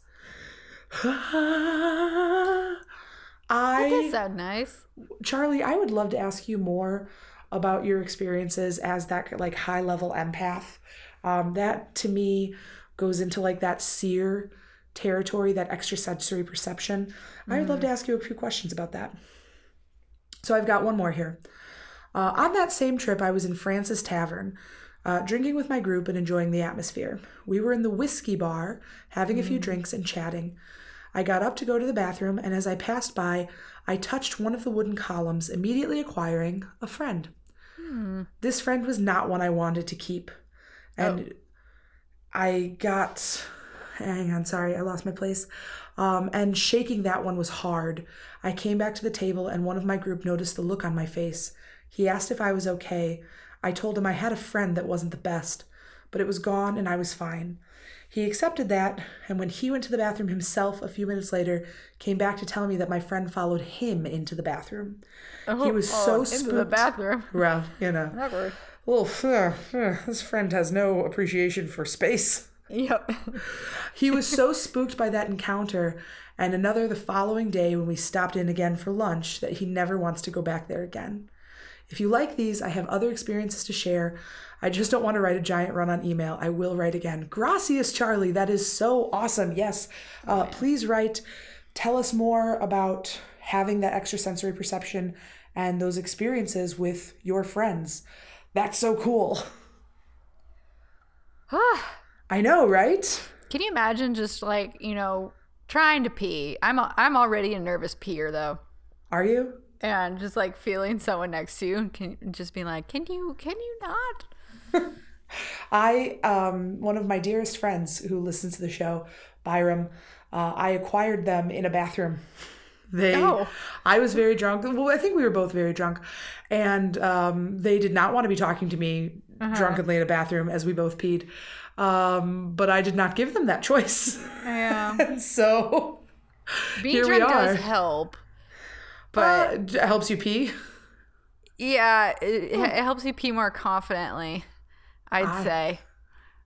I That I sound nice. Charlie, I would love to ask you more about your experiences as that like high level empath. Um, that to me goes into like that seer territory, that extrasensory perception. I would love to ask you a few questions about that. So I've got one more here. Uh, on that same trip, I was in Fraunces Tavern, uh, drinking with my group and enjoying the atmosphere. We were in the whiskey bar, having a few drinks and chatting. I got up to go to the bathroom, and as I passed by, I touched one of the wooden columns, immediately acquiring a friend. This friend was not one I wanted to keep. And I got. Hang on, sorry, I lost my place. Um, and shaking that one was hard. I came back to the table, and one of my group noticed the look on my face. He asked if I was okay. I told him I had a friend that wasn't the best, but it was gone and I was fine. He accepted that, and when he went to the bathroom himself a few minutes later, came back to tell me that my friend followed him into the bathroom. Oh, he was Oh, so into spooked. the bathroom. Well, you know, Never. well, uh, uh, this friend has no appreciation for space. Yep. He was so spooked by that encounter and another the following day when we stopped in again for lunch that he never wants to go back there again. If you like these, I have other experiences to share. I just don't want to write a giant run on email. I will write again. Gracias, Charlie. That is so awesome. Yes. Uh, please write. Tell us more about having that extrasensory perception and those experiences with your friends. That's so cool. I know, right? Can you imagine just like, you know, trying to pee? I'm a, I'm already a nervous peer though. Are you? And just like feeling someone next to you and can just being like, "Can you can you not?" I, um, one of my dearest friends who listens to the show, Byram, uh, I acquired them in a bathroom. They, Oh. I was very drunk. Well, I think we were both very drunk, and um, they did not want to be talking to me drunkenly in a bathroom as we both peed. Um, but I did not give them that choice, Yeah. and so Being Here we drunk does help. But uh, it helps you pee. yeah, it, it helps you pee more confidently, I'd I- say.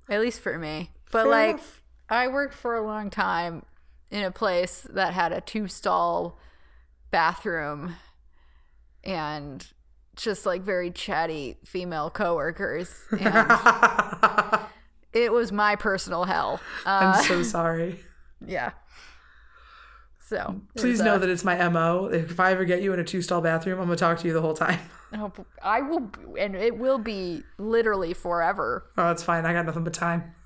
At least for me. But like enough. I worked for a long time in a place that had a two stall bathroom and just like very chatty female coworkers. And it was my personal hell. Uh, I'm so sorry. yeah. So Please know a- that it's my mo. If I ever get you in a two stall bathroom, I'm gonna talk to you the whole time. Oh, I will, and it will be literally forever. Oh, it's fine. I got nothing but time.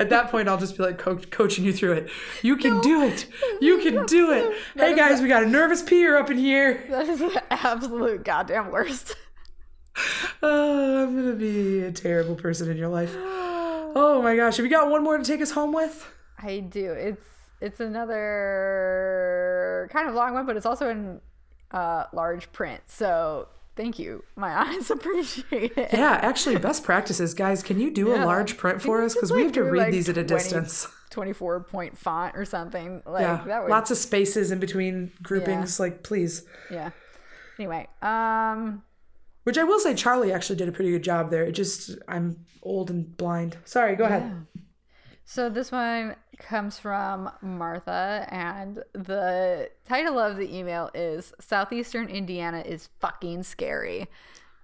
At that point, I'll just be like coach, coaching you through it. You can do it. You can do it. Hey guys, we got a nervous peer up in here. That is the absolute goddamn worst. Oh, I'm gonna be a terrible person in your life. Oh my gosh, have you got one more to take us home with? I do. It's it's another kind of long one, but it's also in uh, large print. So thank you. My eyes appreciate it. Yeah, actually, best practices, guys. Can you do a large print for us? Because we have to read like, these at a 20 distance. 24 point font or something. Like Yeah, that would lots of spaces in between groupings. Like, please. yeah. Anyway, um Which I will say, Charlie actually did a pretty good job there. It just, I'm old and blind. Sorry, go ahead. So this one comes from Martha, and the title of the email is "Southeastern Indiana is fucking scary,"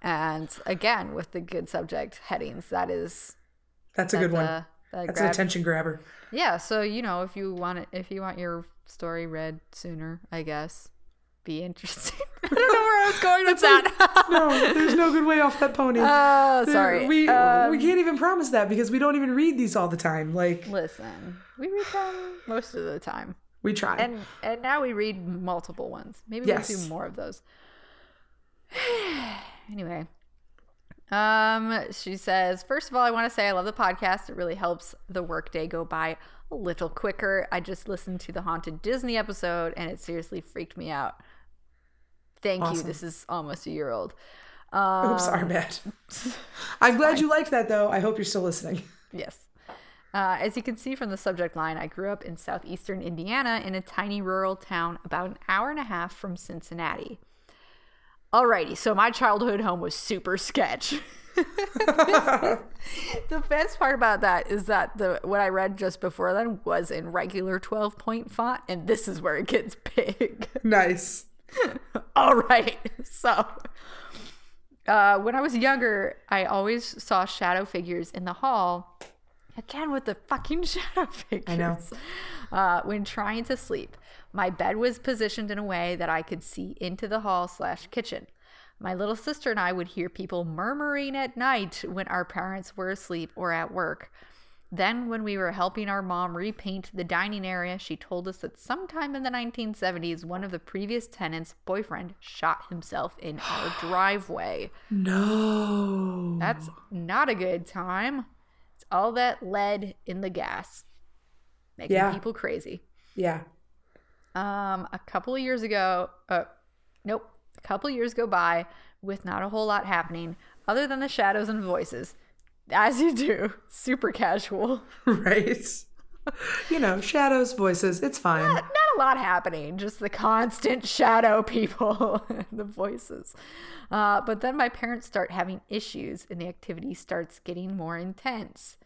and again with the good subject headings. That is That's a good one. the That's an attention grabber. Yeah. So you know, if you want it, if you want your story read sooner, I guess be interesting. I don't know where I was going with that. No, there's no good way off that pony. Oh, There- sorry. We Um, we can't even promise that because we don't even read these all the time. Like Listen, we read them most of the time. we try. and and now we read multiple ones. Maybe Yes. we'll do more of those. anyway, um, she says, first of all, I want to say I love the podcast. It really helps the workday go by a little quicker. I just listened to the haunted Disney episode, and it seriously freaked me out. Thank you. This is almost a year old. Um, Oops, our bad. I'm glad you liked that though. I hope you're still listening. Yes. Uh, as you can see from the subject line, I grew up in southeastern Indiana in a tiny rural town about an hour and a half from Cincinnati. Alrighty, so my childhood home was super sketch. the best part about that is that the what I read just before then was in regular 12 point font, and this is where it gets big. Nice. All right. So, uh, when I was younger, I always saw shadow figures in the hall. Again, with the fucking shadow figures. I know. Uh, when trying to sleep, my bed was positioned in a way that I could see into the hall slash kitchen. My little sister and I would hear people murmuring at night when our parents were asleep or at work. Then, when we were helping our mom repaint the dining area, she told us that sometime in the 1970s, one of the previous tenants' boyfriend shot himself in our driveway. No. That's not a good time. It's all that lead in the gas, making Yeah. people crazy. Yeah. Um, a couple of years ago, uh, nope, a couple of years go by with not a whole lot happening other than the shadows and voices. As you do. Super casual. right? you know, shadows, voices, it's fine. Not, not a lot happening, just the constant shadow people, the voices. Uh, but then my parents start having issues and the activity starts getting more intense.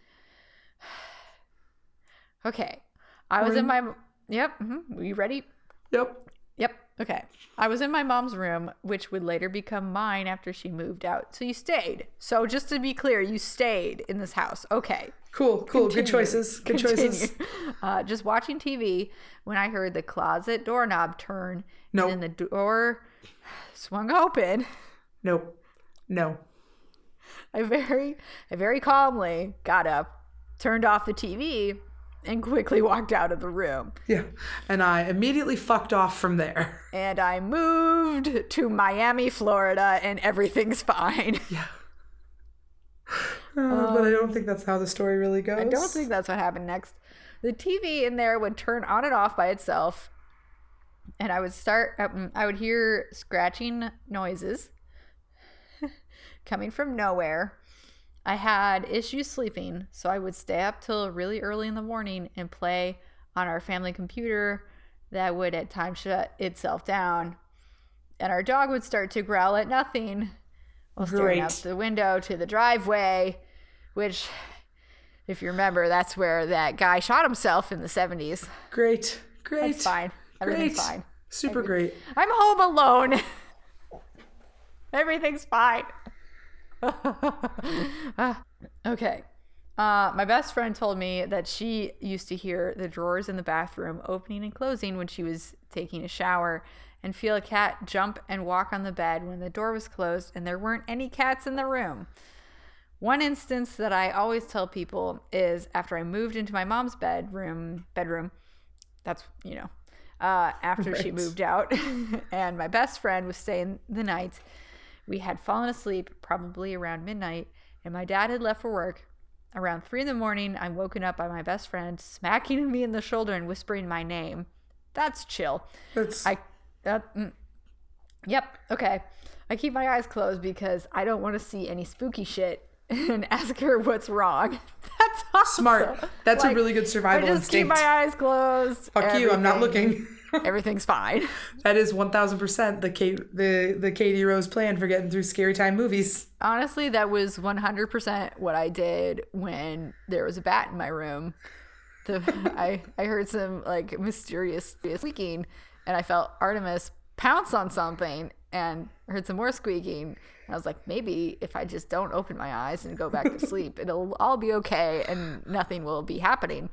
okay. I was in my. Yep. Mm-hmm. you ready? Yep. Yep. Okay. I was in my mom's room, which would later become mine after she moved out. So you stayed. So just to be clear, you stayed in this house. Okay. Cool, cool. Good choices. Good choices. Uh, just watching TV when I heard the closet doorknob turn Nope. and then the door swung open. Nope. No. I very, I very calmly got up, turned off the TV, and quickly walked out of the room. Yeah. And I immediately fucked off from there. And I moved to Miami, Florida, and everything's fine. Uh, but I don't think that's how the story really goes. I don't think that's what happened next. The TV in there would turn on and off by itself, and I would start. Um, I would hear scratching noises coming from nowhere. I had issues sleeping, so I would stay up till really early in the morning and play on our family computer that would at times shut itself down. And our dog would start to growl at nothing while staring out the window to the driveway, which, if you remember, that's where that guy shot himself in the 70s. Great. Great. It's fine. Everything's Great. fine. Super great. I'm home alone. Everything's fine. Ah, okay. Uh, my best friend told me that she used to hear the drawers in the bathroom opening and closing when she was taking a shower and feel a cat jump and walk on the bed when the door was closed and there weren't any cats in the room. One instance that I always tell people is after I moved into my mom's bedroom, bedroom, that's, you know, uh, after she moved out and my best friend was staying the night. We had fallen asleep probably around midnight, and my dad had left for work. Around three in the morning, I'm woken up by my best friend smacking me in the shoulder and whispering my name. That's chill. That's I, that, mm, yep, okay. I keep my eyes closed because I don't want to see any spooky shit and ask her what's wrong. That's awesome. smart. That's a really good survival I just instinct. keep my eyes closed. Fuck you. I'm not looking. Everything's fine. that is 1000% the Kate, the the Katie Rose plan for getting through scary time movies. Honestly, that was 100% what I did when there was a bat in my room. The, I, I heard some like mysterious squeaking and I felt Artemis pounce on something and heard some more squeaking. And I was like, maybe if I just don't open my eyes and go back to sleep, it'll all be okay and nothing will be happening.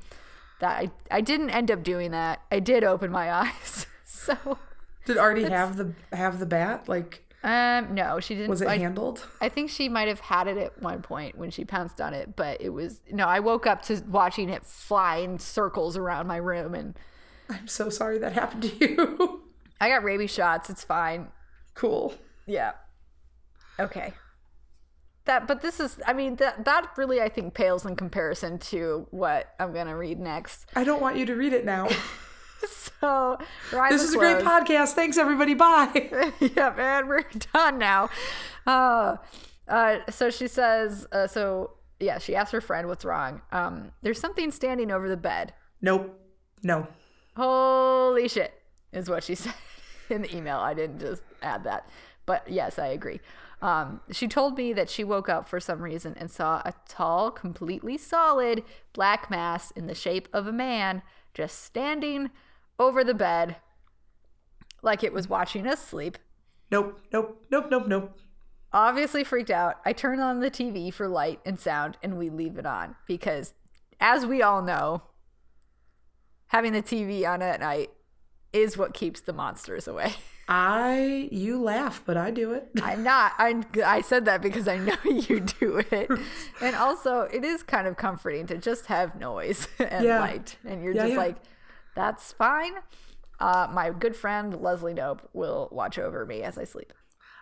That I, I didn't end up doing that. I did open my eyes. So, Did Artie have the have the bat? Like um, no, she didn't. was it I- handled? I think she might have had it at one point when she pounced on it, but it was no. I woke up to watching it fly in circles around my room, and I'm so sorry that happened to you. I got rabies shots. It's fine. cool. Yeah. Okay. That, but this is, I mean, that that really, I think, pales in comparison to what I'm gonna read next. I don't want you to read it now. So, This is a great podcast. Thanks everybody. Bye. yeah, man, we're done now. Uh, uh, so she says, uh, so yeah, she asks her friend what's wrong. Um, there's something standing over the bed. nope. No. Holy shit, is what she said in the email. I didn't just add that. But yes, I agree. Um, she told me that she woke up for some reason and saw a tall, completely solid black mass in the shape of a man just standing over the bed like it was watching us sleep. Nope. Nope. Nope. Nope. Nope. Obviously freaked out. I turn on the TV for light and sound and we leave it on because, as we all know, having the TV on at night is what keeps the monsters away. I you laugh, but I do it. I'm not. I I said that because I know you do it, and also it is kind of comforting to just have noise and yeah. light, and you're yeah, just yeah. like, that's fine. Uh, my good friend Leslie Knope will watch over me as I sleep.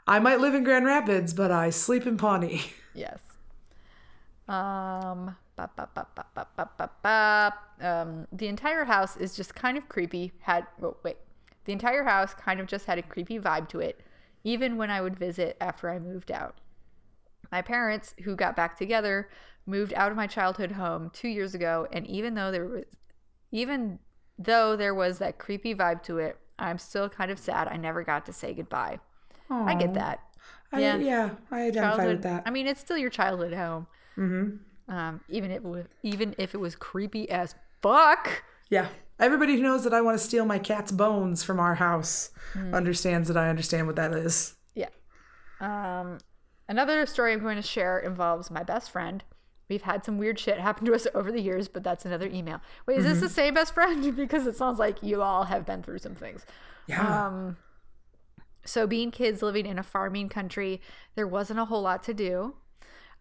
I might live in Grand Rapids, but I sleep in Pawnee. Yes. Um. Ba, ba, ba, um the entire house is just kind of creepy. Had oh, wait the entire house kind of just had a creepy vibe to it, even when I would visit after I moved out. My parents, who got back together, moved out of my childhood home two years ago, and even though there was, even though there was that creepy vibe to it, I'm still kind of sad I never got to say goodbye. I get that. I, Yeah. yeah. I identify Childhood. with that. I mean, it's still your childhood home. Mm-hmm. Um, even if even if it was creepy as fuck. yeah. Everybody who knows that I want to steal my cat's bones from our house Hmm. understands that I understand what that is. Yeah. Um, another story I'm going to share involves my best friend. We've had some weird shit happen to us over the years, but that's another email. Wait, is this the same best friend? because it sounds like you all have been through some things. Yeah. Um, so, being kids living in a farming country, there wasn't a whole lot to do.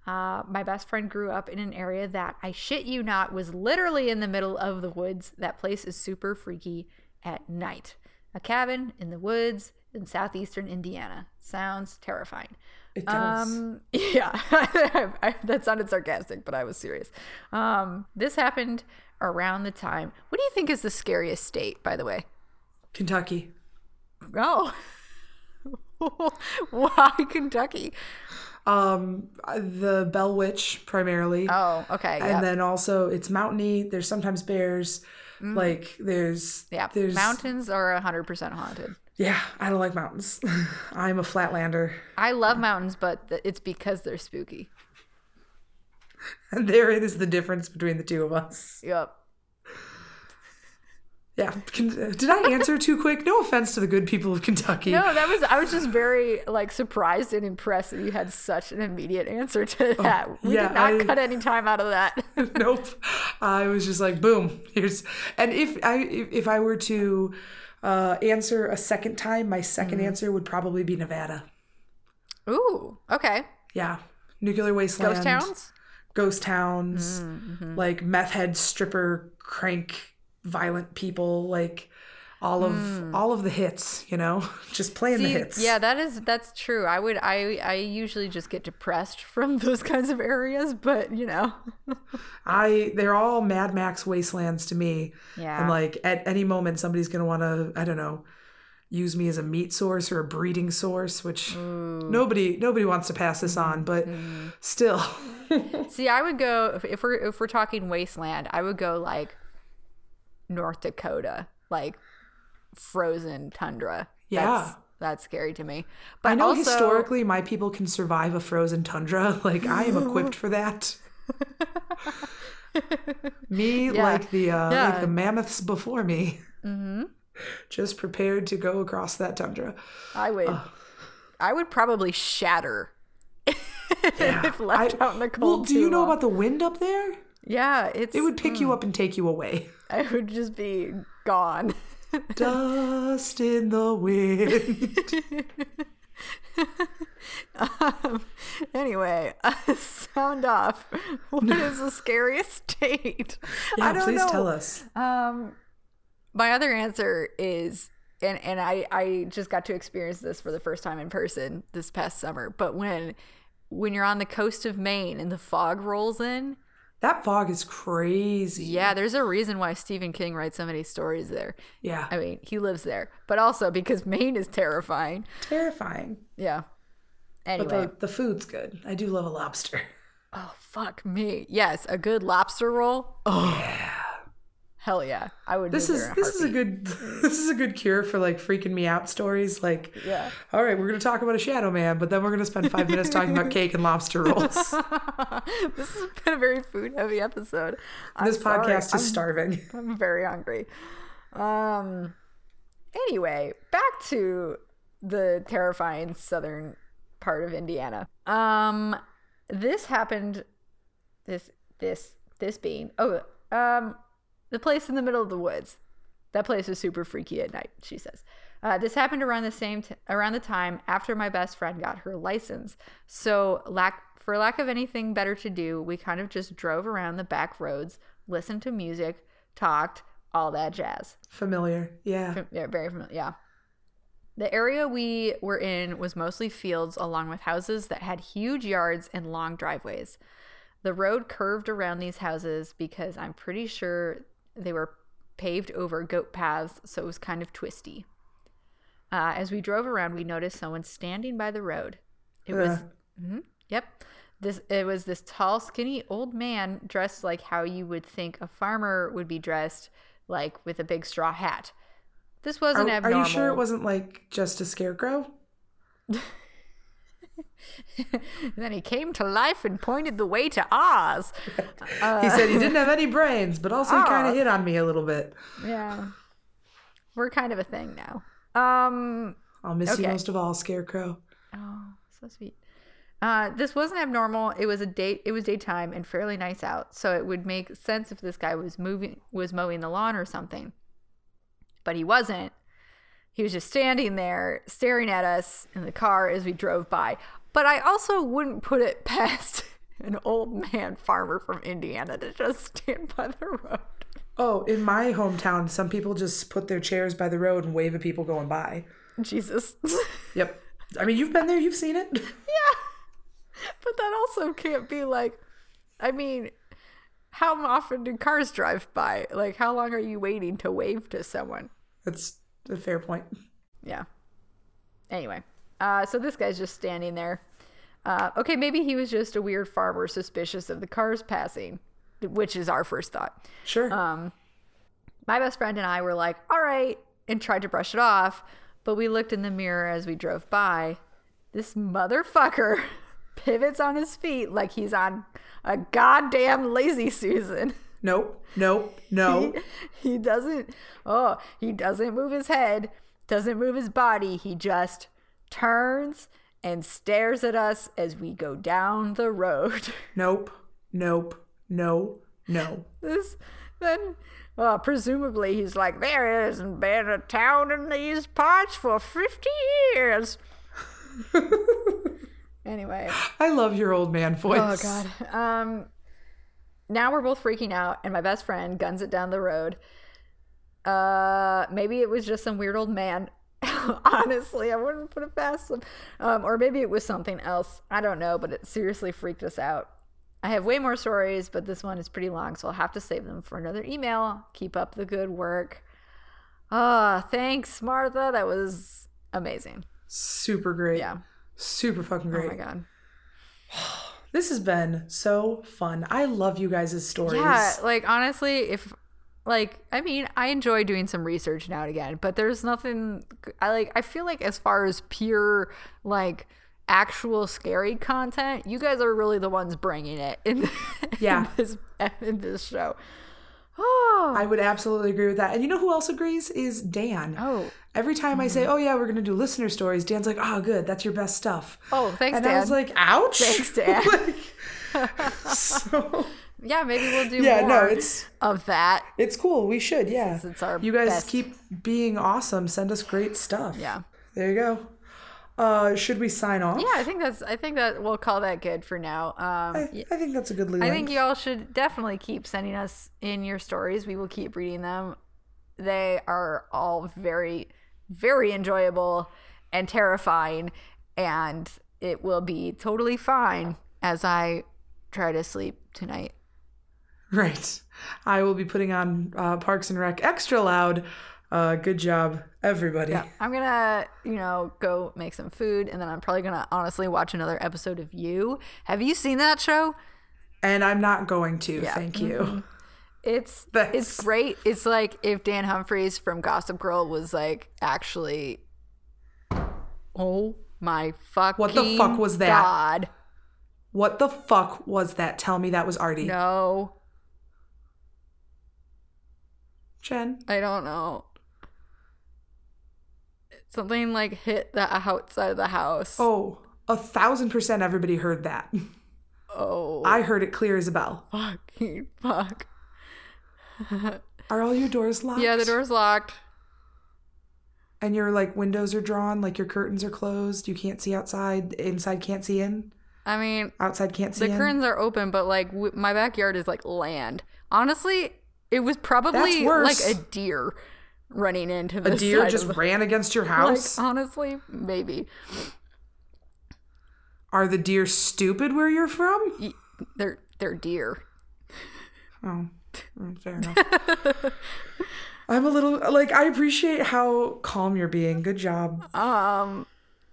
Uh, my best friend grew up in an area that I shit you not was literally in the middle of the woods. That place is super freaky at night. A cabin in the woods in southeastern Indiana. Sounds terrifying. it does. Um, yeah, I, that sounded sarcastic, but I was serious. Um, this happened around the time. What do you think is the scariest state, by the way? Kentucky. Oh. Why Kentucky? Um, the Bell Witch primarily. Oh, okay. and Yeah. then also it's mountainy. There's sometimes bears. Like there's yeah. there's Mountains are 100% haunted. Yeah, I don't like mountains. I'm a flatlander. I love mountains, but th- it's because they're spooky. And therein is the difference between the two of us. Yep. Yeah. Did I answer too quick? No offense to the good people of Kentucky. No, that was I was just very like surprised and impressed that you had such an immediate answer to that. We yeah, did not I- cut any time out of that. nope. I was just like, boom. Here's and if I if, if I were to uh, answer a second time, my 2nd Mm-hmm. answer would probably be Nevada. Ooh, okay. Yeah, nuclear wasteland, Ghost towns? ghost towns, Mm-hmm. like meth head, stripper, crank, violent people, like all of all of the hits. You know, just playing the Mm. Hits. Yeah, that is that's true. I would I I usually just get depressed from those kinds of areas, but you know. I they're all Mad Max wastelands to me. Yeah. And like at any moment somebody's gonna wanna, I don't know, use me as a meat source or a breeding source, which nobody nobody wants to pass this on, but Mm-hmm. still. See, I would go if, if we're if we're talking wasteland, I would go like North Dakota, like frozen tundra. Yeah. That's, that's scary to me. But I know also, historically my people can survive a frozen tundra. Like I am equipped for that. me Yeah. like the uh Yeah. like the mammoths before me. Mm-hmm. Just prepared to go across that tundra. I would I would probably shatter if left I- out in the cold. Well, do you know long. about the wind up there? Yeah, it's It would pick you up and take you away. I would just be gone. Dust in the wind. Um, anyway, sound off. What is the scariest date? Yeah, please know. tell us. Um, my other answer is, and and I I just got to experience this for the first time in person this past summer. But when when you're on the coast of Maine and the fog rolls in, That fog is crazy. yeah, there's a reason why Stephen King writes so many stories there. Yeah. I mean, he lives there, but also because Maine is terrifying. Terrifying. Yeah. Anyway, But the, the food's good. I do love a lobster. oh fuck me. Yes, a good lobster roll. Oh yeah. Hell yeah, I would. This is this is a good this is a good cure for like freaking me out stories. Like, Yeah. all right, we're gonna talk about a shadow man, but then we're gonna spend five minutes talking about cake and lobster rolls. this has been a very food heavy episode. I'm this sorry. podcast is starving. I'm very hungry. Um. Anyway, back to the terrifying southern part of Indiana. Um, this happened. This this this being oh um the place in the middle of the woods. That place was super freaky at night. She says. Uh, this happened around the same t- around the time after my best friend got her license. So lack for lack of anything better to do, we kind of just drove around the back roads, listened to music, talked, all that jazz. Familiar. Yeah. Yeah, very familiar. Yeah. The area we were in was mostly fields along with houses that had huge yards and long driveways. The road curved around these houses because I'm pretty sure they were paved over goat paths, so it was kind of twisty. Uh, as we drove around, we noticed someone standing by the road. It was, Ugh. Mhm, yep. this it was this tall, skinny old man dressed like how you would think a farmer would be dressed, like with a big straw hat. This wasn't Are, are you sure it wasn't like just a scarecrow? then he came to life and pointed the way to Oz. he said he didn't have any brains, but also he kind Oh. of hit on me a little bit. Yeah. We're kind of a thing now. Um I'll miss you most of all, Scarecrow. oh, so sweet. Uh, this wasn't abnormal. It was a date. It was daytime and fairly nice out, so it would make sense if this guy was moving, was mowing the lawn or something. But he wasn't. He was just standing there, staring at us in the car as we drove by. But I also wouldn't put it past an old man farmer from Indiana to just stand by the road. Oh, in my hometown, some people just put their chairs by the road and wave at people going by. Jesus. Yep. I mean, you've been there, you've seen it. Yeah. But that also can't be like, I mean, how often do cars drive by? Like, how long are you waiting to wave to someone? That's a fair point. Yeah. Anyway, uh, so this guy's just standing there. Uh, okay, maybe he was just a weird farmer suspicious of the cars passing, which is our first thought. Sure. Um, my best friend and I were like, all right, and tried to brush it off, but we looked in the mirror as we drove by. This motherfucker pivots on his feet like he's on a goddamn lazy Susan. nope. Nope. No. He doesn't, oh, he doesn't move his head, doesn't move his body. He just turns and stares at us as we go down the road. Nope. Nope. No. No. this then well presumably he's like there hasn't been a town in these parts for 50 years anyway I love your old man voice. oh god um now we're both freaking out and my best friend guns it down the road uh maybe it was just some weird old man honestly i wouldn't put it past him um or maybe it was something else i don't know but it seriously freaked us out I have way more stories, but this one is pretty long, so I'll have to save them for another email. Keep up the good work. Ah, thanks, Martha. That was amazing. Super great. Yeah. Super fucking great. Oh my god. This has been so fun. I love you guys' stories. Yeah, like honestly, if like I mean, I enjoy doing some research now and again, but there's nothing I like I feel like as far as pure like actual scary content, you guys are really the ones bringing it in, Yeah. in this in this show. Oh, I would absolutely agree with that. And you know who else agrees is Dan. oh, Every time I say, mm-hmm. "Oh yeah, we're gonna do listener stories," Dan's like, "Oh, good, that's your best stuff." oh, thanks, and Dan. I was like, "Ouch!" Thanks, Dan. Like, so yeah, maybe we'll do yeah, more no, it's of that. it's cool. We should, yeah. Since it's our you guys best. keep being awesome. Send us great stuff. Yeah. There you go. Uh, should we sign off? Yeah, I think that's. I think that we'll call that good for now. Um, I, I think that's a good lead. I think y'all should definitely keep sending us in your stories. We will keep reading them. They are all very, very enjoyable and terrifying, and it will be totally fine as I try to sleep tonight. Right. I will be putting on uh, Parks and Rec extra loud. Uh, good job, everybody. I'm gonna, you know, go make some food, and then I'm probably gonna honestly watch another episode of You. Have you seen that show? And I'm not going to. Thank you. It's That's- it's great. It's like if Dan Humphries from Gossip Girl was like actually Oh my fuck! What the fuck was that? God. What the fuck was that? Tell me that was Artie. No. Jen. I don't know. Something like hit the outside of the house. Oh, a thousand percent everybody heard that. Oh, I heard it clear as a bell. fucking fuck. Are all your doors locked? Yeah, the door's locked. And your like windows are drawn, like your curtains are closed. You can't see outside. Inside can't see in. I mean, Outside can't see in the in. curtains are open, but like w- my backyard is like land. Honestly, it was probably like a deer running into the a deer just of ran against your like house. honestly, maybe Are the deer stupid where you're from? They're they're deer. Oh, fair enough. I'm a little like I appreciate how calm you're being. Good job. Um,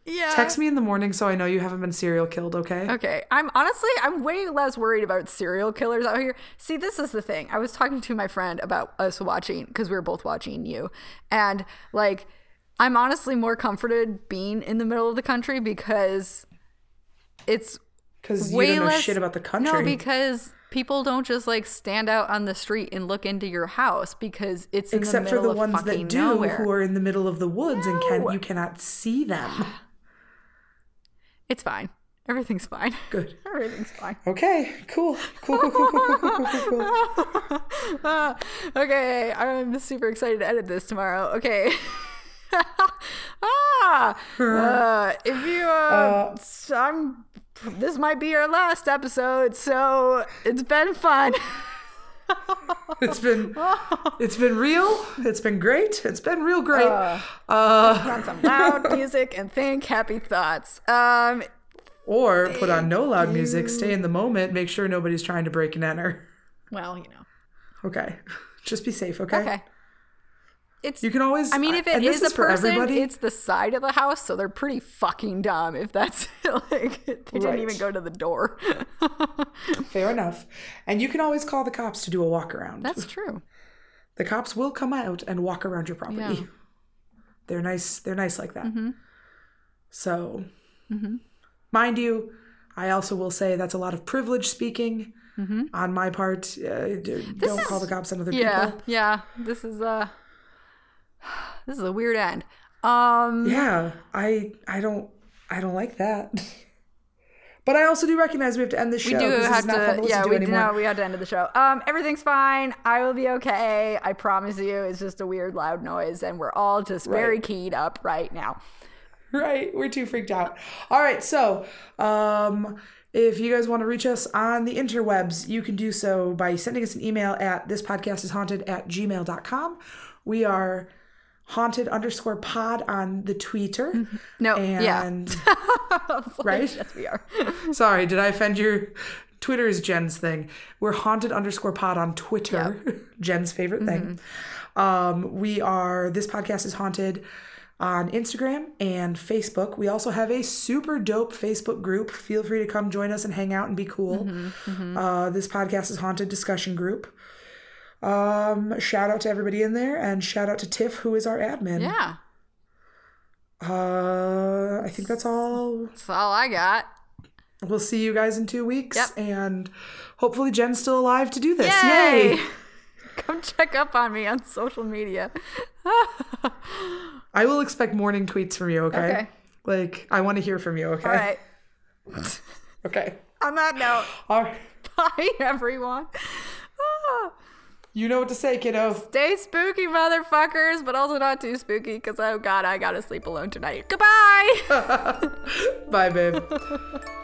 Yeah. Text me in the morning so I know you haven't been serial killed, okay? Okay. I'm honestly, I'm way less worried about serial killers out here. See, this is the thing. I was talking to my friend about us watching, because we were both watching you. And like, I'm honestly more comforted being in the middle of the country because it's Because you don't know less shit about the country. No, because people don't just like stand out on the street and look into your house because it's in Except the for the ones that do, nowhere. who are in the middle of the woods and can No. you cannot see them. It's fine. Everything's fine. Good. Everything's fine. Okay, cool. Cool, cool, cool, cool, cool, cool, cool, cool. Okay, I'm super excited to edit this tomorrow. Okay. ah, uh, if you, uh, s- I'm, this might be our last episode, so it's been fun. It's been it's been real. It's been great. It's been real great. Uh, Uh, on some loud music and think happy thoughts. Um, or put on no loud music, stay in the moment, make sure nobody's trying to break and enter. well, you know, Okay. Just be safe, okay? okay. It's. You can always I mean, if it is, is a for person, everybody. it's the side of the house, so they're pretty fucking dumb. If that's like they didn't Right. even go to the door. Fair enough. And you can always call the cops to do a walk around. That's true. the cops will come out and walk around your property. Yeah. They're nice. They're nice like that. Mm-hmm. So, mind you, I also will say that's a lot of privilege speaking on my part. Uh, don't call the cops on other Yeah, people. yeah. This is uh this is a weird end. Um Yeah, I I don't I don't like that. But I also do recognize we have to end this show. we do have is not fun to, yeah, to we anymore. no, we have to end the show. Um everything's fine. I will be okay. I promise you. It's just a weird loud noise and we're all just very keyed up right now. Right. We're too freaked out. All right. So, um, if you guys want to reach us on the interwebs, you can do so by sending us an email at this podcast is haunted at gmail.com. We are haunted underscore pod on the Twitter. No, and, yeah. Right? Yes, we are. Sorry, did I offend your Twitter is Jen's thing. We're haunted underscore pod on Twitter. Jen's favorite thing. Um, we are this podcast is haunted on Instagram and Facebook. We also have a super dope Facebook group. Feel free to come join us and hang out and be cool. Uh, this podcast is haunted discussion group. Um, shout out to everybody in there and shout out to Tiff, who is our admin. yeah. Uh, I think that's all That's all I got. We'll see you guys in two weeks. Yep. And hopefully Jen's still alive to do this. Yay! Yay! Come check up on me on social media. I will expect morning tweets from you, okay? Okay. Like, I want to hear from you, okay? All right. Okay. On that note, All right. bye everyone. You know what to say, kiddo. Stay spooky, motherfuckers, but also not too spooky because oh god, I gotta sleep alone tonight. Goodbye. Bye, babe.